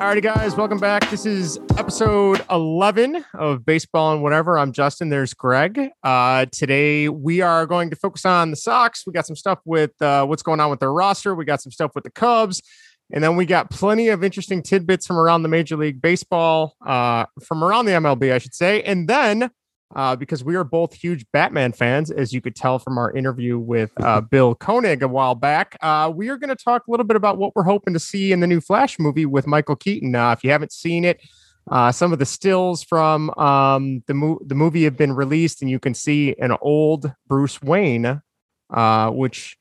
Alrighty, guys, welcome back. This is episode 11 of Baseball and Whatever. I'm Justin. There's Greg. Uh, today, we are going to focus on the Sox. We got some stuff with uh, what's going on with their roster. We got some stuff with the Cubs. And then we got plenty of interesting tidbits from around the Major League Baseball, uh, from around the MLB, I should say. And then uh, because we are both huge Batman fans, as you could tell from our interview with uh, Bill Koenig a while back. Uh, we are going to talk a little bit about what we're hoping to see in the new Flash movie with Michael Keaton. Uh, if you haven't seen it, uh, some of the stills from um, the, mo- the movie have been released, and you can see an old Bruce Wayne, uh, which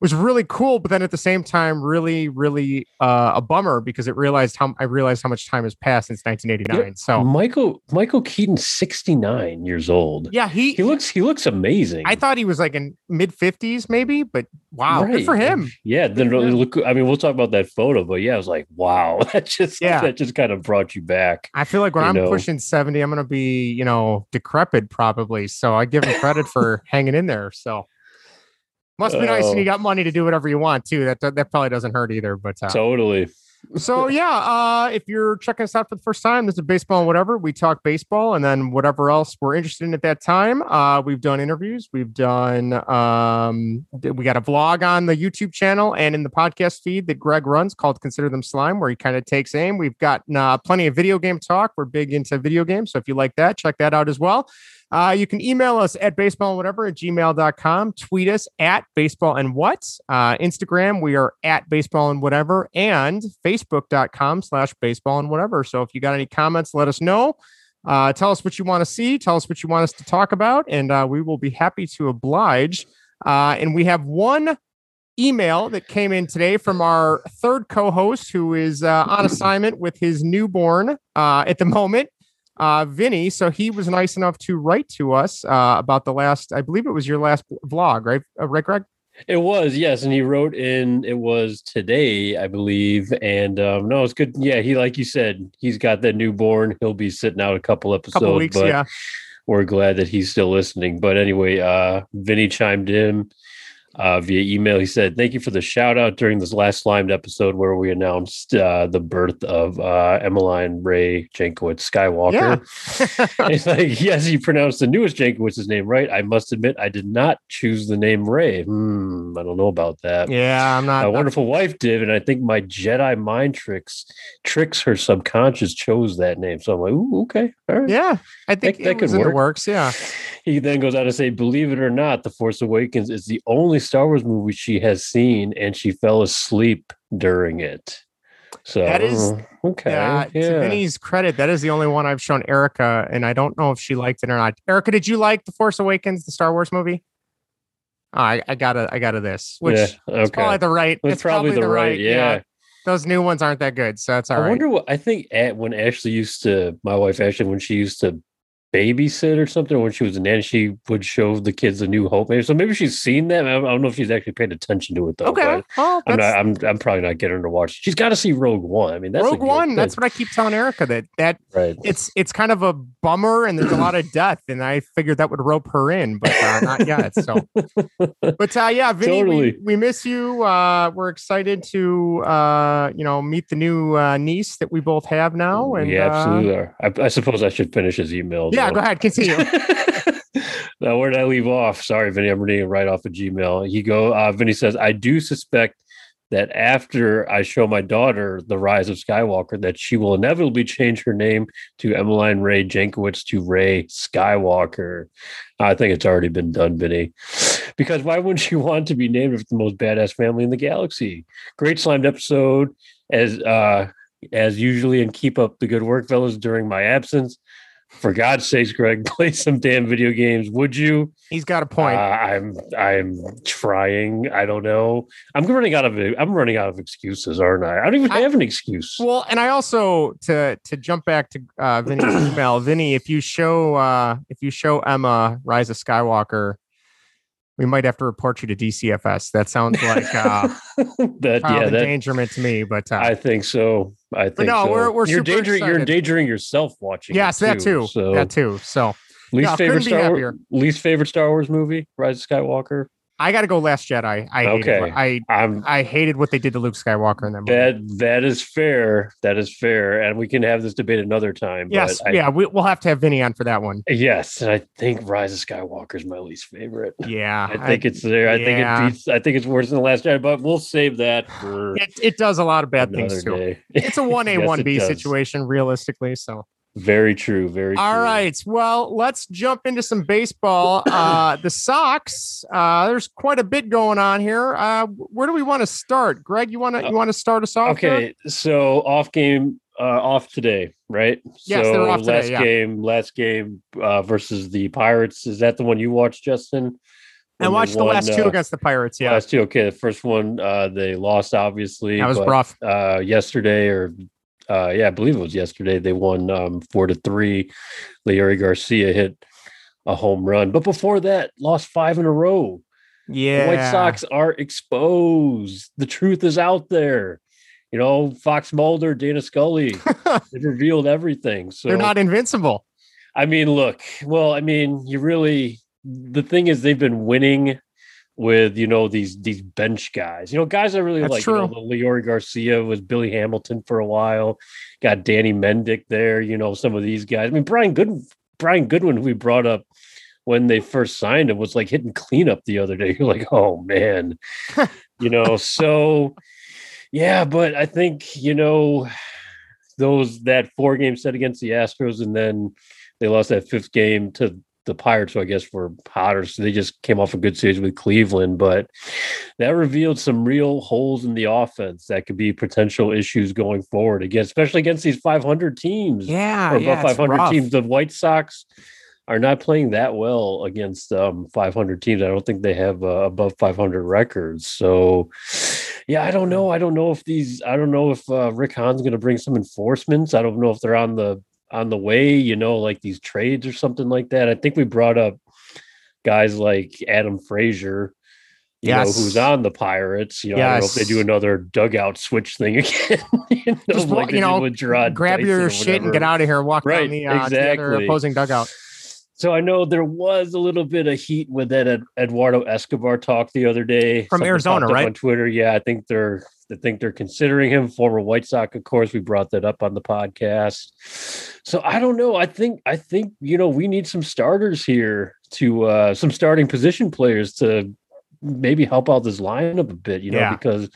was really cool, but then at the same time, really, really uh, a bummer because it realized how I realized how much time has passed since 1989. So Michael Michael Keaton, 69 years old. Yeah, he he looks he looks amazing. I thought he was like in mid 50s, maybe, but wow, right. good for him. Yeah, then look. I mean, we'll talk about that photo, but yeah, I was like, wow, that just yeah. that just kind of brought you back. I feel like when I'm know? pushing 70, I'm gonna be you know decrepit probably. So I give him credit for hanging in there. So. Must be nice, and you oh. got money to do whatever you want too. That that probably doesn't hurt either. But uh, totally. So yeah, uh, if you're checking us out for the first time, this is baseball and whatever. We talk baseball and then whatever else we're interested in at that time. Uh, we've done interviews. We've done. Um, we got a vlog on the YouTube channel and in the podcast feed that Greg runs called "Consider Them Slime," where he kind of takes aim. We've got uh, plenty of video game talk. We're big into video games, so if you like that, check that out as well. Uh, you can email us at baseball and whatever at gmail.com. Tweet us at baseball and what. Uh, Instagram, we are at baseball and whatever, and facebook.com slash baseball and whatever. So if you got any comments, let us know. Uh, tell us what you want to see. Tell us what you want us to talk about, and uh, we will be happy to oblige. Uh, and we have one email that came in today from our third co-host who is uh, on assignment with his newborn uh, at the moment uh, Vinny. So he was nice enough to write to us uh, about the last, I believe it was your last vlog, right, uh, right, Greg? It was, yes. And he wrote in, it was today, I believe. And um, no, it's good. Yeah, he, like you said, he's got that newborn. He'll be sitting out a couple episodes. Couple weeks, but yeah. We're glad that he's still listening. But anyway, uh, Vinny chimed in uh, via email. He said, Thank you for the shout out during this last slimed episode where we announced uh, the birth of uh, Emmeline Ray Jankowitz Skywalker. Yeah. it's like, Yes, you pronounced the newest Jankowitz's name right. I must admit, I did not choose the name Ray. Hmm, I don't know about that. Yeah, I'm not. My wonderful wife did. And I think my Jedi mind tricks tricks her subconscious chose that name. So I'm like, Ooh, okay. All right. Yeah, I think that, that could work. works. Yeah. He then goes on to say, Believe it or not, The Force Awakens is the only Star Wars movie she has seen, and she fell asleep during it. So that is okay. Yeah, yeah. To Vinny's credit, that is the only one I've shown Erica, and I don't know if she liked it or not. Erica, did you like The Force Awakens, the Star Wars movie? Oh, I, I got a, I got a this, which yeah, okay. is probably the right. It's, it's probably, probably, the right. right yeah. yeah. Those new ones aren't that good, so that's all I right. wonder what I think. At, when Ashley used to, my wife Ashley, when she used to babysit or something when she was a nanny she would show the kids a new hope. Maybe so maybe she's seen that. I don't know if she's actually paid attention to it though okay. well, I'm, not, I'm, I'm probably not getting her to watch. She's got to see rogue one. I mean that's rogue one. That's what i keep telling erica that that right. it's it's kind of a bummer and there's a lot of death and i figured that would rope her in but uh, not yet so. But uh, yeah Vinny, totally. we, we miss you. Uh, we're excited to uh, you know meet the new uh, niece that we both have now and yeah absolutely uh, I, I, suppose i should finish his email yeah, go ahead. Continue. now, where did I leave off? Sorry, Vinny. I'm reading it right off of Gmail. He go. Uh, Vinny says, "I do suspect." That after I show my daughter the rise of Skywalker, that she will inevitably change her name to Emmeline Ray Jankowitz to Ray Skywalker. I think it's already been done, Vinny. Because why wouldn't she want to be named after the most badass family in the galaxy? Great slimed episode, as uh, as usually, and keep up the good work, fellas, during my absence for God's sakes, Greg, play some damn video games. Would you? He's got a point. Uh, I'm I'm trying. I don't know. I'm running out of I'm running out of excuses, aren't I? I don't even I, have an excuse. Well, and I also to to jump back to uh, Vinny's email, Vinny, if you show uh, if you show Emma Rise of Skywalker we might have to report you to DCFS. That sounds like uh, that yeah, that, endangerment to me. But uh, I think so. I think no, so. we're, we're you're endangering you're endangering yourself watching. Yes, too, that too. So. That too. So least favorite Star Wars, least favorite Star Wars movie, Rise of Skywalker. I got to go Last Jedi. I Okay. what- I I'm I hated what they did to Luke Skywalker in that movie. that that is fair. That is fair, and we can have this debate another time. yes, but I, yeah, we, we'll have to have Vinny on for that one. yes. And I think Rise of Skywalker is my least favorite. Yeah, I think it's there. I yeah. think it beats. I think it's worse than the last Jedi, but we'll save that for it, it does a lot of bad things too. day. It's a one A one B situation, realistically. So, Very true. Very all true. right. Well, let's jump into some baseball. Uh, the Sox. Uh, there's quite a bit going on here. Uh, where do we want to start, Greg? You want to you want to start us off? Okay, so off game, uh, off today, right? Yes, so they're off today, yeah. game, last game uh, versus the Pirates. Is that the one you watched, Justin? I watched the last two uh, against the Pirates. Yeah, Last two. Okay, the first one uh, they lost, obviously. that was but, rough. uh, yesterday or uh, yeah, I believe it was yesterday. They won um, four to three. Leury Garcia hit a home run, but before that, lost five in a row. Yeah, The White Sox are exposed. The truth is out there. You know, Fox Mulder, Dana Scully, they've revealed everything. So They're not invincible. I mean, look, well, I mean, you really the thing is they've been winning with you know these these bench guys. You know, guys I really That's like. You know, true. the Leury Garcia was Billy Hamilton for a while. Got Danny Mendick there. You know, some of these guys. I mean, Brian Good Brian Goodwin, who we brought up when they first signed him, was like hitting cleanup the other day. You're like, oh man, you know. So yeah, but I think you know those that four game set against the Astros, and then they lost that fifth game to the Pirates, who I guess were hotter. So they just came off a good series with Cleveland, but that revealed some real holes in the offense that could be potential issues going forward again, especially against these 500 teams Yeah, or yeah, above it's 500 rough. teams. The White Sox are not playing that well against um, 500 teams. I don't think they have uh, above 500 records. So, yeah, I don't know. I don't know if these. I don't know if uh, Rick Hahn's going to bring some enforcements. I don't know if they're on the on the way. You know, like these trades or something like that. I think we brought up guys like Adam Frazier. You know, who's on the Pirates? You know, I don't know if they do another dugout switch thing again. you know, Just like you know, grab Dyson your shit and get out of here. Walk Right, down the, uh, to the other exactly. opposing dugout. So I know there was a little bit of heat with that Ed- Eduardo Escobar talk the other day From Something Arizona, right? On Twitter, yeah, I think they're I think they're considering him former White Sox. Of course, we brought that up on the podcast. So I don't know. I think I think you know we need some starters here to uh some starting position players to maybe help out this lineup a bit. You know Yeah. because.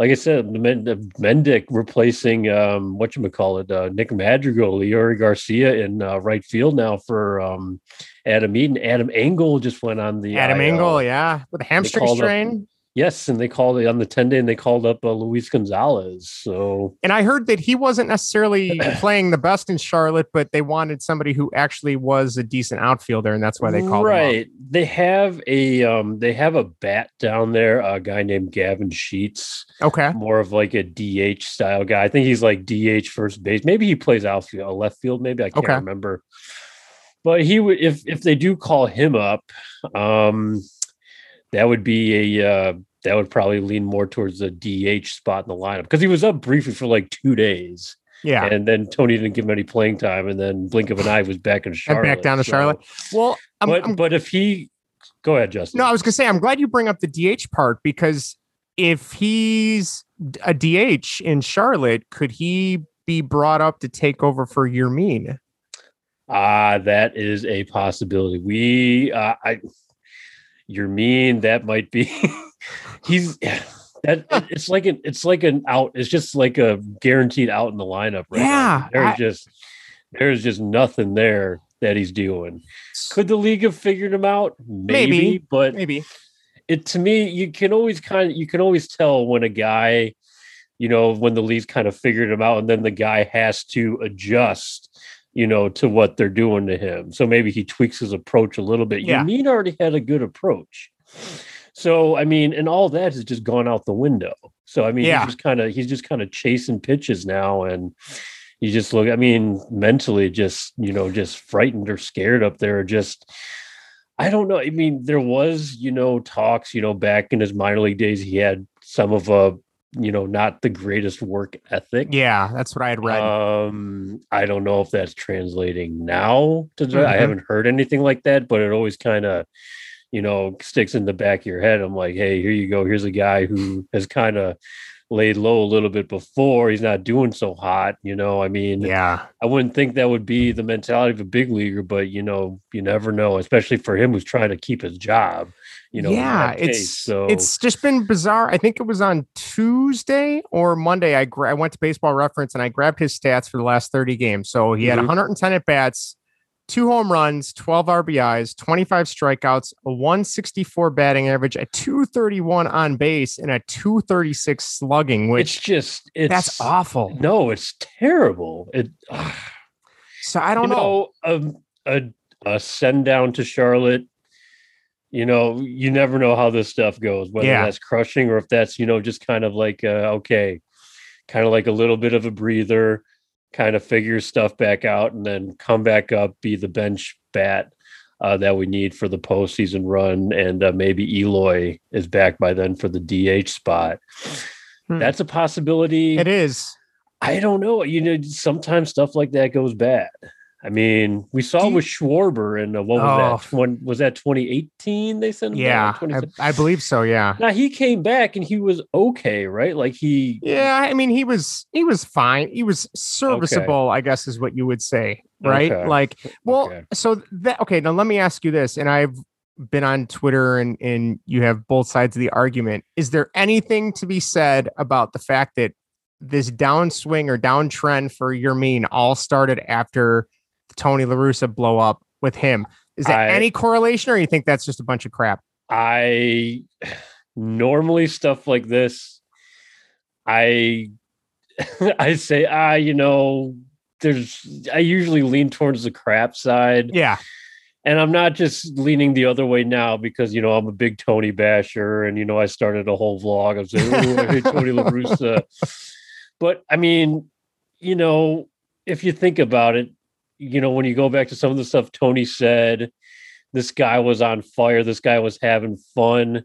Like I said, the Men- the Mendick replacing um, what you call it, uh, Nick Madrigal, Leury Garcia in uh, right field now for um, Adam Eaton. Adam Engel just went on the Adam. Engel, yeah, with a hamstring strain. Yes, and they called it on the ten day, and they called up uh, Luis Gonzalez. So And I heard that he wasn't necessarily playing the best in Charlotte, but they wanted somebody who actually was a decent outfielder, and that's why they called him. right. They have a um, they have a bat down there, a guy named Gavin Sheets. Okay. more of like a DH style guy. I think he's like DH first base. Maybe he plays outfield, left field. Maybe I can't Okay. remember. But he would if if they do call him up, um, that would be a uh, that would probably lean more towards the DH spot in the lineup because he was up briefly for like two days, Yeah. and then Tony didn't give him any playing time, and then blink of an eye was back in Charlotte. back down to So- Charlotte. Well, I'm, but I'm- but if he go ahead, Justin. no, I was gonna say I'm glad you bring up the DH part because if he's a DH in Charlotte, could he be brought up to take over for Yermin? Ah, that is a possibility. We, uh, I, Yermin. That might be. he's that. It's like an. It's like an out. It's just like a guaranteed out in the lineup. Right now. Yeah, there's I- just there's just nothing there that he's doing. Could the league have figured him out? Maybe, Maybe. but Maybe. it to me you can always kind of you can always tell when a guy you know when the league's kind of figured him out and then the guy has to adjust you know to what they're doing to him so maybe he tweaks his approach a little bit Yeah. Yermin already had a good approach so i mean and all that has just gone out the window so i mean Yeah. he's just kind of he's just kind of chasing pitches now and you just look i mean mentally just you know just frightened or scared up there just I don't know. I mean, there was, you know, talks, you know, back in his minor league days, he had some of a, you know, not the greatest work ethic. Yeah, that's what I had read. Um, I don't know if that's translating now to the, I haven't heard anything like that, but it always kind of, you know, sticks in the back of your head. I'm like, hey, here you go. Here's a guy who has kind of laid low a little bit before. He's not doing so hot. You know, I mean, yeah, I wouldn't think that would be the mentality of a big leaguer, but you know, you never know, especially for him who's trying to keep his job. You know, yeah, it's case, so it's just been bizarre. I think it was on Tuesday or Monday. I gra- I went to Baseball Reference and I grabbed his stats for the last 30 games. So he had Mhm. 110 at bats, two home runs, 12 RBIs, 25 strikeouts, a 164 batting average, a 231 on base, and a 236 slugging, it's which just it's that's awful. No, it's terrible. It So I don't you know. know, a, a a send down to Charlotte. You know, you never know how this stuff goes, whether Yeah. that's crushing or if that's you know just kind of like uh, okay, kind of like a little bit of a breather, kind of figure stuff back out, and then come back up, be the bench bat uh, that we need for the postseason run, and uh, maybe Eloy is back by then for the DH spot. Hmm. That's a possibility. It is. I don't know. You know, sometimes stuff like that goes bad. I mean, we saw you- with Schwarber and uh, what was Oh. that? When was that 2018? They sent him? Yeah, I, I believe so. Yeah. now he came back and he was okay, right? Like he, Yeah, I mean he was he was fine. He was serviceable, I guess is what you would say, right? Okay. Like, well, Okay. so that okay, now let me ask you this and I've been on Twitter and and you have both sides of the argument. Is there anything to be said about the fact that this downswing or downtrend for Yermin all started after Tony La Russa blow up with him? Is there I- any correlation or you think that's just a bunch of crap? I normally stuff like this, I I say, ah, you know, there's I usually lean towards the crap side. Yeah. and I'm not just leaning the other way now because you know I'm a big Tony basher, and you know I started a whole vlog of saying, "Oh, I hate Tony La Russa." But I mean, you know, if you think about it, you know, when you go back to some of the stuff Tony said, this guy was on fire. This guy was having fun.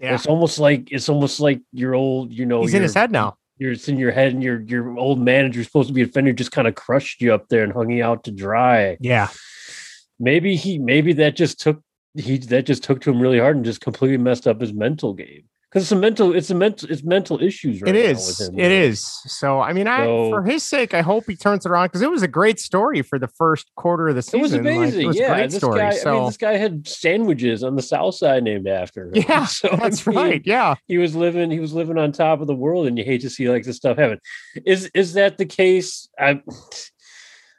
Yeah. It's almost like it's almost like your old, you know, He's in his head now. You're it's in your head, and your your old manager supposed to be a defender just kind of crushed you up there and hung you out to dry Yeah. maybe he maybe that just took he that just took to him really hard and just completely messed up his mental game it's a mental it's a mental it's mental issues right It is. with him It is. So I mean, I So- for his sake, I hope he turns it around because it was a great story for the first quarter of the it season. was Like, it was yeah great this story. guy so i mean this guy had sandwiches on the south side named after him. yeah, so I that's mean, right. Yeah, he was living he was living on top of the world and you hate to see like this stuff happen is is that the case i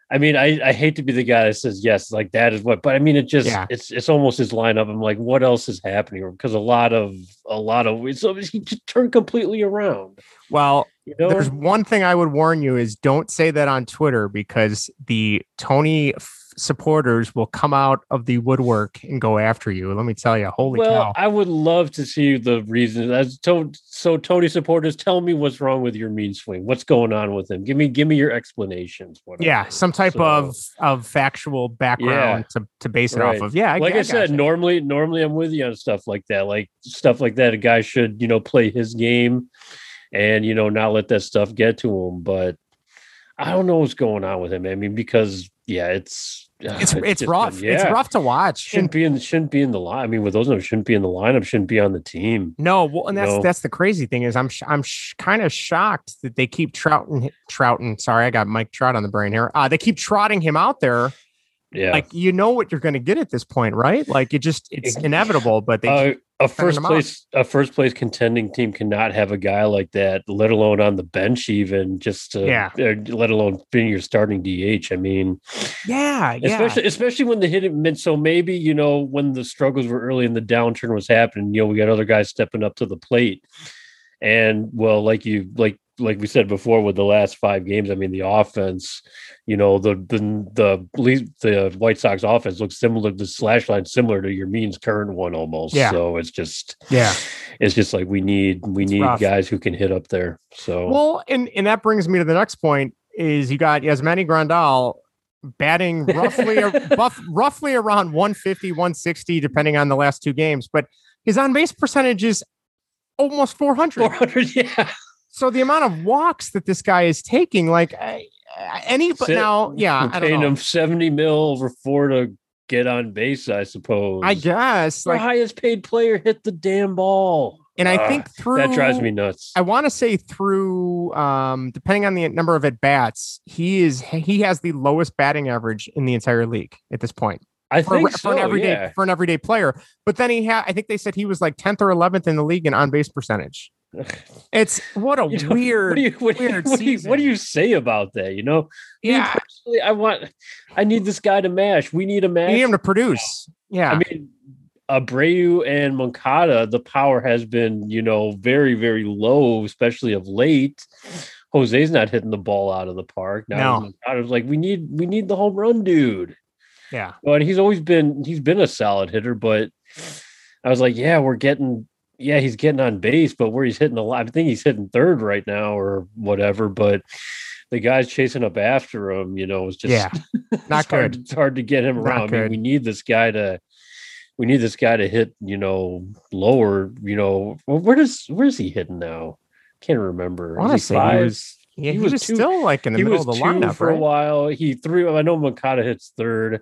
I mean, I, I hate to be the guy that says yes, like that is what, but I mean, it just Yeah. it's it's almost his lineup. I'm like, what else is happening? Because a lot of a lot of so he just turned completely around. well, You know, there's one thing I would warn you is don't say that on Twitter because the Tony supporters will come out of the woodwork and go after you. Let me tell you, holy well, cow! I would love to see the reasons. As to, so, Tony supporters, tell me what's wrong with Yermin swing. What's going on with him? Give me give me your explanations. whatever. Yeah, some type So- of of factual background to, to base it Right. off of. Yeah, like I, got said, you. normally, normally I'm with you on stuff like that. Like stuff like that, a guy should, you know, play his game, and you know, not let that stuff get to him. But I don't know what's going on with him. I mean, because yeah, it's it's it's it's rough. been- It's rough to watch. Shouldn't be in shouldn't be in the line. I mean, with those numbers, shouldn't be in the lineup. Shouldn't be on the team. No, well, and that's know? that's the crazy thing is I'm sh- I'm sh- kind of shocked that they keep trouting trouting. Sorry, I got Mike Trout on the brain here. Uh, they keep trotting him out there. Yeah, Like you know what you're going to get at this point, right? Like it just it's inevitable. But they uh, a first place a first place contending team cannot have a guy like that, let alone on the bench, even just to, Yeah. uh, let alone being your starting DH. I mean, yeah yeah especially especially when the hit it meant so maybe you know when the struggles were early and the downturn was happening you know we got other guys stepping up to the plate and well like you like like we said before with the last five games i mean the offense you know the the the, the white sox offense looks similar to the slash line similar to Yermin's current one almost Yeah. so it's just yeah. it's just like we need we It's need rough. guys who can hit up there so Well, and and that brings me to the next point: is you got Yasmani Grandal batting roughly buff, roughly around 150, 160, depending on the last two games, but his on base percentage is almost 400. 400 yeah So the amount of walks that this guy is taking, like I, I- any, but Sit- now, yeah, We're I don't paying know. him 70 mil over four to get on base, I suppose. I guess Our like, highest paid player hit the damn ball. and I Ugh, think through that drives me nuts. I want to say through, um, depending on the number of at bats, he is he has the lowest batting average in the entire league at this point I for, think for so. an everyday yeah. for an everyday player. But then he had, I think they said he was like tenth or eleventh in the league in on base percentage. It's what a You know, weird. what do you what, do you- weird what, do you, what do you say about that? You know, yeah, I want, I need this guy to mash. We need a mash. you need him to produce. Yeah, I mean, Abreu and Moncada, the power has been, you know, very, very low, especially of late. Jose's not hitting the ball out of the park. Now No. Moncada's like, we need, we need the home run dude. yeah. But he's always been, he's been a solid hitter. But I was like, yeah, we're getting, yeah, he's getting on base, but where he's hitting the lot, I think he's hitting third right now or whatever. But the guys chasing up after him, you know, is just Yeah, not it's hard, good. It's hard to get him around. I mean, we need this guy to we need this guy to hit, you know, lower, you know, where does where's he hitting now? Can't remember. Is he Honestly, he was yeah, He he, was was, two- still like in the middle of the lineup for a while. He threw. I know Moncada hits third.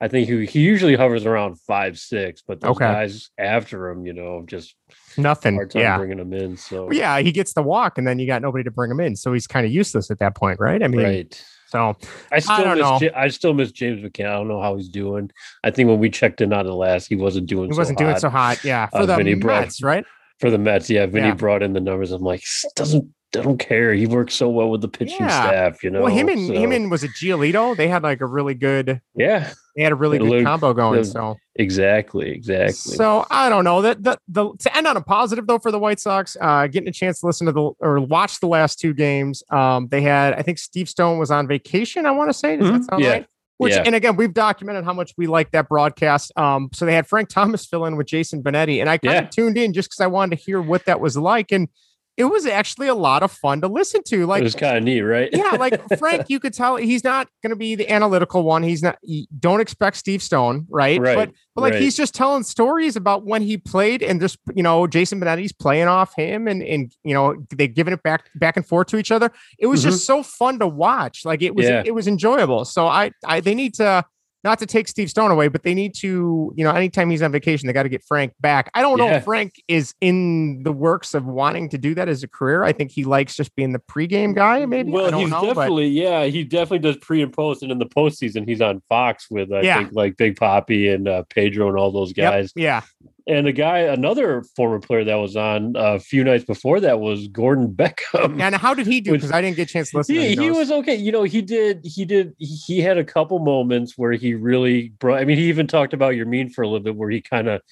I think he he usually hovers around five six, but those Okay. guys after him, you know, just Nothing. hard time Yeah. bringing him in. So yeah, he gets the walk, and then you got nobody to bring him in, so he's kind of useless at that point, right? I mean, right. so I still don't miss. know. I still miss James McCann. I don't know how he's doing. I think when we checked in on the last, he wasn't doing. he so wasn't doing hot. so hot. Yeah, for Uh, the Vinny brought- Mets, right? for the Mets. Yeah, Vinny Yeah. brought in the numbers. I'm like, doesn't I don't care. He works so well with the pitching Yeah. staff, you know. well, him and so, him and was it Giolito? They had like a really good. yeah, They had a really good little- combo going. the- So, exactly, exactly. so I don't know that the, the to end on a positive though for the White Sox, uh, getting a chance to listen to the or watch the last two games. Um, they had I think Steve Stone was on vacation. I want to say does Mhm. that sound Yeah. right? Which Yeah. and again we've documented how much we like that broadcast. Um, so they had Frank Thomas fill in with Jason Benetti, and I kind of Yeah. tuned in just because I wanted to hear what that was like, and it was actually a lot of fun to listen to. Like it was kind of neat, right? yeah, like Frank, you could tell he's not going to be the analytical one. He's not. Don't expect Steve Stone, right? Right, But but like right. he's just telling stories about when he played, and just you know Jason Benetti's playing off him, and and you know they giving it back back and forth to each other. It was just mm-hmm. so fun to watch. Like it was Yeah. it was enjoyable. So I I they need to. Not to take Steve Stone away, but they need to, you know, anytime he's on vacation, they got to get Frank back. I don't know if Frank is in the works of wanting to do that as a career. I think he likes just being the pregame guy, maybe. I Well, don't he's know, but- definitely, yeah, he definitely does pre and post, and in the postseason, he's on Fox with I Yeah. think like Big Papi and uh, Pedro and all those Yep, guys. Yeah. And a guy, another former player that was on a few nights before that was Gordon Beckham. And how did he do? Because I didn't get a chance to listen. he, to he was okay. You know, he did, he did, he- he had a couple moments where he really brought, I mean, he even talked about Yermin for a little bit where he kind of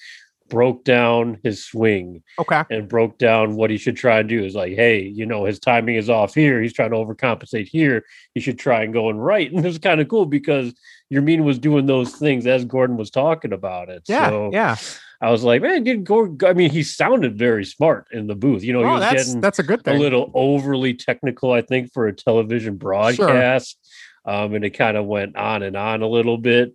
broke down his swing okay. and broke down what he should try and do. Is like, hey, you know, his timing is off here. He's trying to overcompensate here. He should try and go and right. And it was kind of cool because Yermin was doing those things as Gordon was talking about it. Yeah. So yeah. I was like, man, did Gordon, I mean, he sounded very smart in the booth. You know, he Oh, was that's getting that's a good thing. a little overly technical, I think, for a television broadcast. Um, and it kind of went on and on a little bit.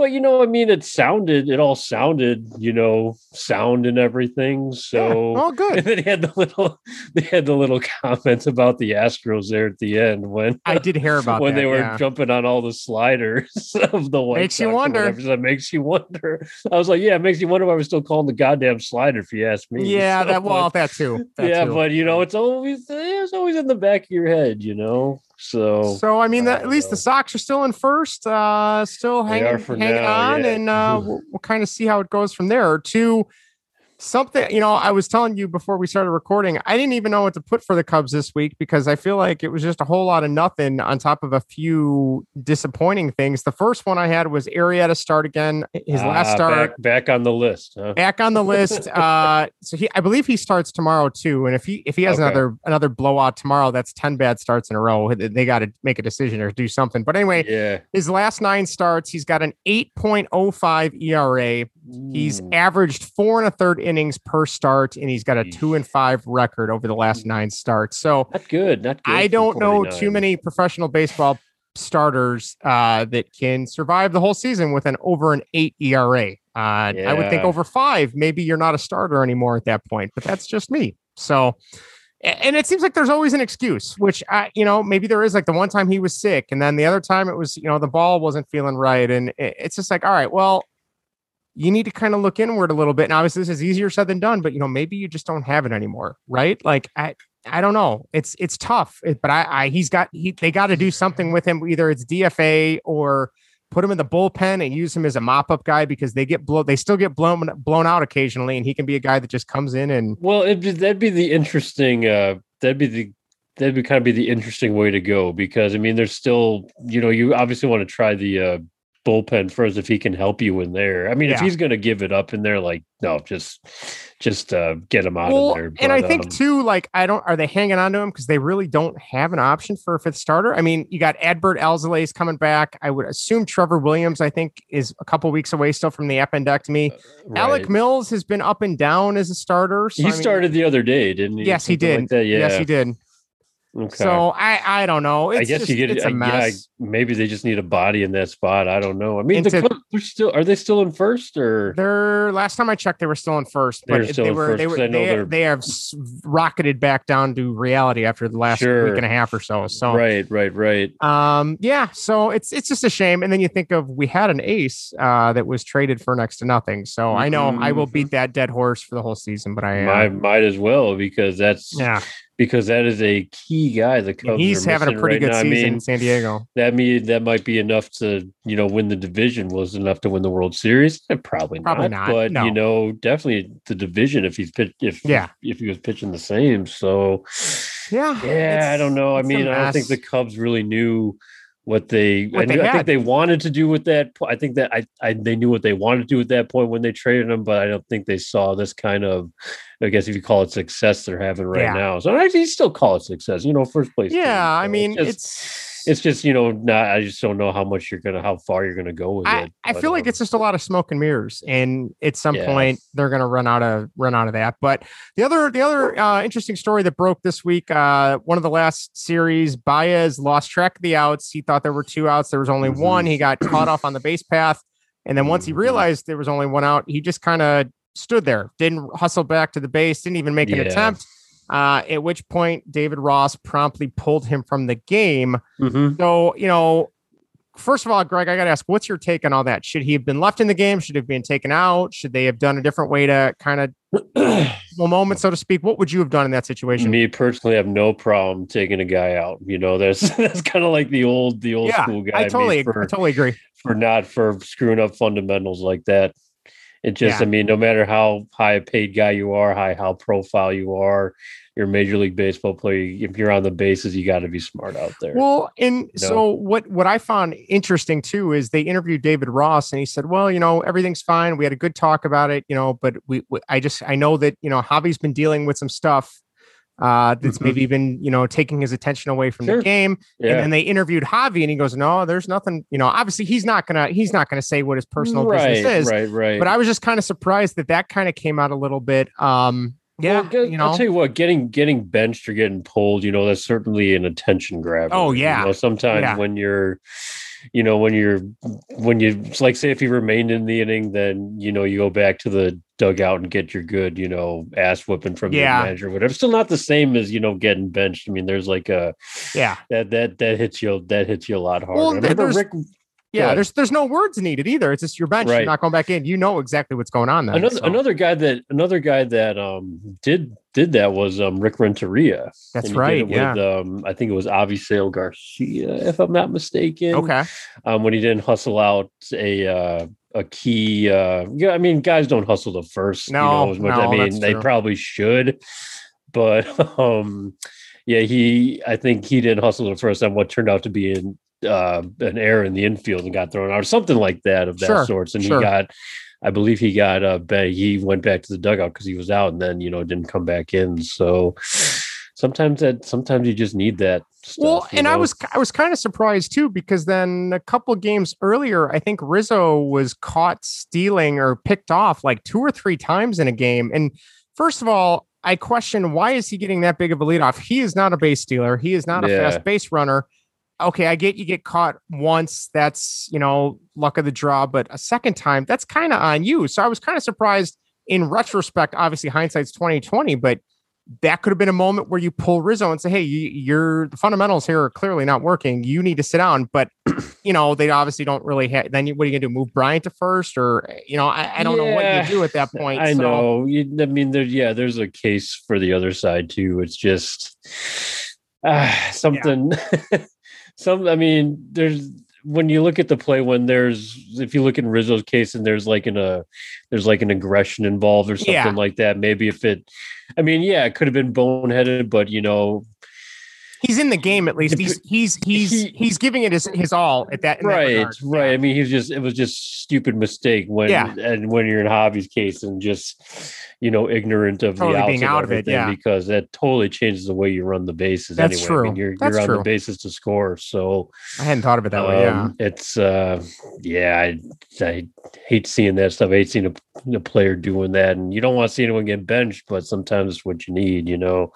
But you know, I mean, it sounded, it all sounded, you know, sound and everything. Yeah. So Oh, and good. then he had the little, they had the little comments about the Astros there at the end when I did hear about when that, they were yeah. jumping on all the sliders of the White Makes you Sox or wonder. whatever. So makes you wonder. I was like, yeah, it makes you wonder why we're still calling the goddamn slider. If you ask me, Yeah, So, that well, but- that too. That yeah, too. but you know, it's always it's always in the back of your head, you know. So, So I mean, that, at least know. the Sox are still in first, uh, still hanging, hanging now, on, yeah. and uh, we'll, we'll kind of see how it goes from there. To something, you know, I was telling you before we started recording, I didn't even know what to put for the Cubs this week because I feel like it was just a whole lot of nothing on top of a few disappointing things. The first one I had was Arrieta start again, his last ah, start. back, back on the list. Huh? back on the list. Uh, so he, I believe he starts tomorrow too. And if he if he has Okay. another another blowout tomorrow, that's ten bad starts in a row. They, they got to make a decision or do something. But anyway, Yeah, his last nine starts, he's got an eight point oh five ERA. He's averaged four and a third innings per start, and he's got a two and five record over the last nine starts. So not good. Not good. I don't know too many professional baseball starters uh, that can survive the whole season with an over an eight ERA. Uh, I would think over five, maybe you're not a starter anymore at that point, but that's just me. So and it seems like there's always an excuse, which I, you know, maybe there is like the one time he was sick, and then the other time it was, you know, the ball wasn't feeling right, and it's just like, all right, well, you need to kind of look inward a little bit. And obviously, this is easier said than done, but you know, maybe you just don't have it anymore, right? Like, I, I don't know. It's it's tough, but I, I he's got he they got to do something with him. Either it's DFA or put him in the bullpen and use him as a mop up guy because they get blown. They still get blown blown out occasionally, and he can be a guy that just comes in and. Well, it'd be that'd be the interesting. Uh, that'd be the that'd be kind of be the interesting way to go because I mean, there's still you know you obviously want to try the uh, bullpen first if he can help you in there. I mean, yeah. if he's going to give it up in there, like no, just just uh, get him out well, of there. But, and I think um, too, like I don't, are they hanging on to him because they really don't have an option for a fifth starter? I mean, you got Adbert Alzolay coming back. I would assume Trevor Williams, I think, is a couple weeks away still from the appendectomy. Uh, right. Alec Mills has been up and down as a starter. So, he I mean, started the other day, didn't he? Yes, he did. Like yeah. Yes, he did. Okay. So I I don't know. It's I guess just, you get it's a mess. Yeah, maybe they just need a body in that spot. I don't know. I mean, the they're still are they still in first or they're last time I checked they were still in first, but they, they were they were they, they, have rocketed back down to reality after the last sure. week and a half or so. So right, right, right. Um, yeah. So it's it's just a shame. And then you think of we had an ace uh, that was traded for next to nothing. So mm-hmm. I know I will beat mm-hmm. that dead horse for the whole season, but I uh, might might as well because that's yeah because that is a key guy. The Cubs he's having a pretty right good now. season I mean, in San Diego. That mean that might be enough to you know win the division. Was enough to win the World Series? Eh, probably, probably not, not. But no. you know, definitely the division if he's pitched if yeah if he was pitching the same. So yeah, yeah, I don't know. I mean, I don't think the Cubs really knew what they, what I, knew, I, think they wanted to do with that. I think that I, I they knew what they wanted to do at that point when they traded him, but I don't think they saw this kind of, I guess if you call it success they're having right yeah. now. So I still call it success. You know, first place. Yeah, team, I mean it's, just, it's it's just you know not i just don't know how much you're gonna how far you're gonna go with I, it i feel like it's just a lot of smoke and mirrors and at some yeah. point they're gonna run out of run out of that but the other the other uh, interesting story that broke this week uh, one of the last series baez lost track of the outs he thought there were two outs there was only mm-hmm. one he got caught off on the base path and then once he mm-hmm. realized there was only one out he just kind of stood there didn't hustle back to the base didn't even make yeah. an attempt uh, at which point David Ross promptly pulled him from the game. Mm-hmm. So, you know, first of all, Greg, I got to ask, what's your take on all that? Should he have been left in the game? Should he have been taken out? Should they have done a different way to kind of moment, so to speak? What would you have done in that situation? Me personally, I have no problem taking a guy out. You know, that's that's kind of like the old the old yeah, school guy. I totally, for, I totally agree for not for screwing up fundamentals like that. It just, yeah. I mean, no matter how high a paid guy you are, high how profile you are, you're a major league baseball player. If you're on the bases, you got to be smart out there. Well, and you know? so what what I found interesting too is they interviewed David Ross and he said, "Well, you know, everything's fine. We had a good talk about it, you know, but we, we I just I know that, you know, Javi's been dealing with some stuff uh, that's mm-hmm. maybe been, you know, taking his attention away from sure. the game. Yeah. And then they interviewed Javi and he goes, no, there's nothing, you know, obviously he's not going to, he's not to say what his personal right, business is. Right, right. But I was just kind of surprised that that kind of came out a little bit. Um, yeah, well, you know, I'll tell you what, getting getting benched or getting pulled, you know, that's certainly an attention grab. Oh yeah. You know, sometimes yeah. when you're, you know, when you're when you like say if you remained in the inning, then you know you go back to the dugout and get your good, you know, ass whipping from yeah. your manager, whatever. Still not the same as you know getting benched. I mean, there's like a yeah that that that hits you that hits you a lot harder. Well, remember Rick yeah, there's there's no words needed either. It's just your bench. Right. You're not going back in. You know exactly what's going on. there. another so. another guy that another guy that um did did that was um Rick Renteria. That's right. yeah. With, um, I think it was Avisail Garcia, if I'm not mistaken. Okay. Um, when he didn't hustle out a uh a key uh yeah, I mean guys don't hustle the first, no, you know, as much. No, I mean they probably should, but um yeah, he I think he didn't hustle the first on what turned out to be in uh, an error in the infield and got thrown out or something like that of that sure, sorts. And sure. he got, I believe he got uh, he went back to the dugout because he was out and then you know didn't come back in. So sometimes that sometimes you just need that. Stuff, well, and know? I was I was kind of surprised too because then a couple games earlier, I think Rizzo was caught stealing or picked off like two or three times in a game. And first of all, I question why is he getting that big of a leadoff? He is not a base stealer. He is not a yeah. fast base runner okay, I get you get caught once. That's, you know, luck of the draw, but a second time, that's kind of on you. So I was kind of surprised in retrospect. Obviously, hindsight's 2020, but that could have been a moment where you pull Rizzo and say, "Hey, you, you're the fundamentals here are clearly not working. You need to sit down." But you know, they obviously don't really have. Then you, what are you gonna do? Move Bryant to first, or you know, I, I don't know what you do at that point. I so- know. You, I mean, there, yeah, there's a case for the other side too. It's just uh, something. some, I mean, there's when you look at the play when there's if you look in Rizzo's case and there's like an a there's like an aggression involved or something Yeah. like that. Maybe if it, I mean, yeah, it could have been boneheaded, but you know, He's in the game at least. He's he's he's He- he's giving it his, his all at that. in that right right i mean he's just it was just stupid mistake when Yeah. and when you're in Javi's case and just you know ignorant of Totally the outs being out of it, yeah. because that totally changes the way you run the bases That's anyway true. I mean, you're, That's you're on true. the bases to score so I hadn't thought of it that way. Yeah. um, it's uh yeah I, I hate seeing that stuff i hate seeing a, a player doing that and you don't want to see anyone get benched but sometimes it's what you need you know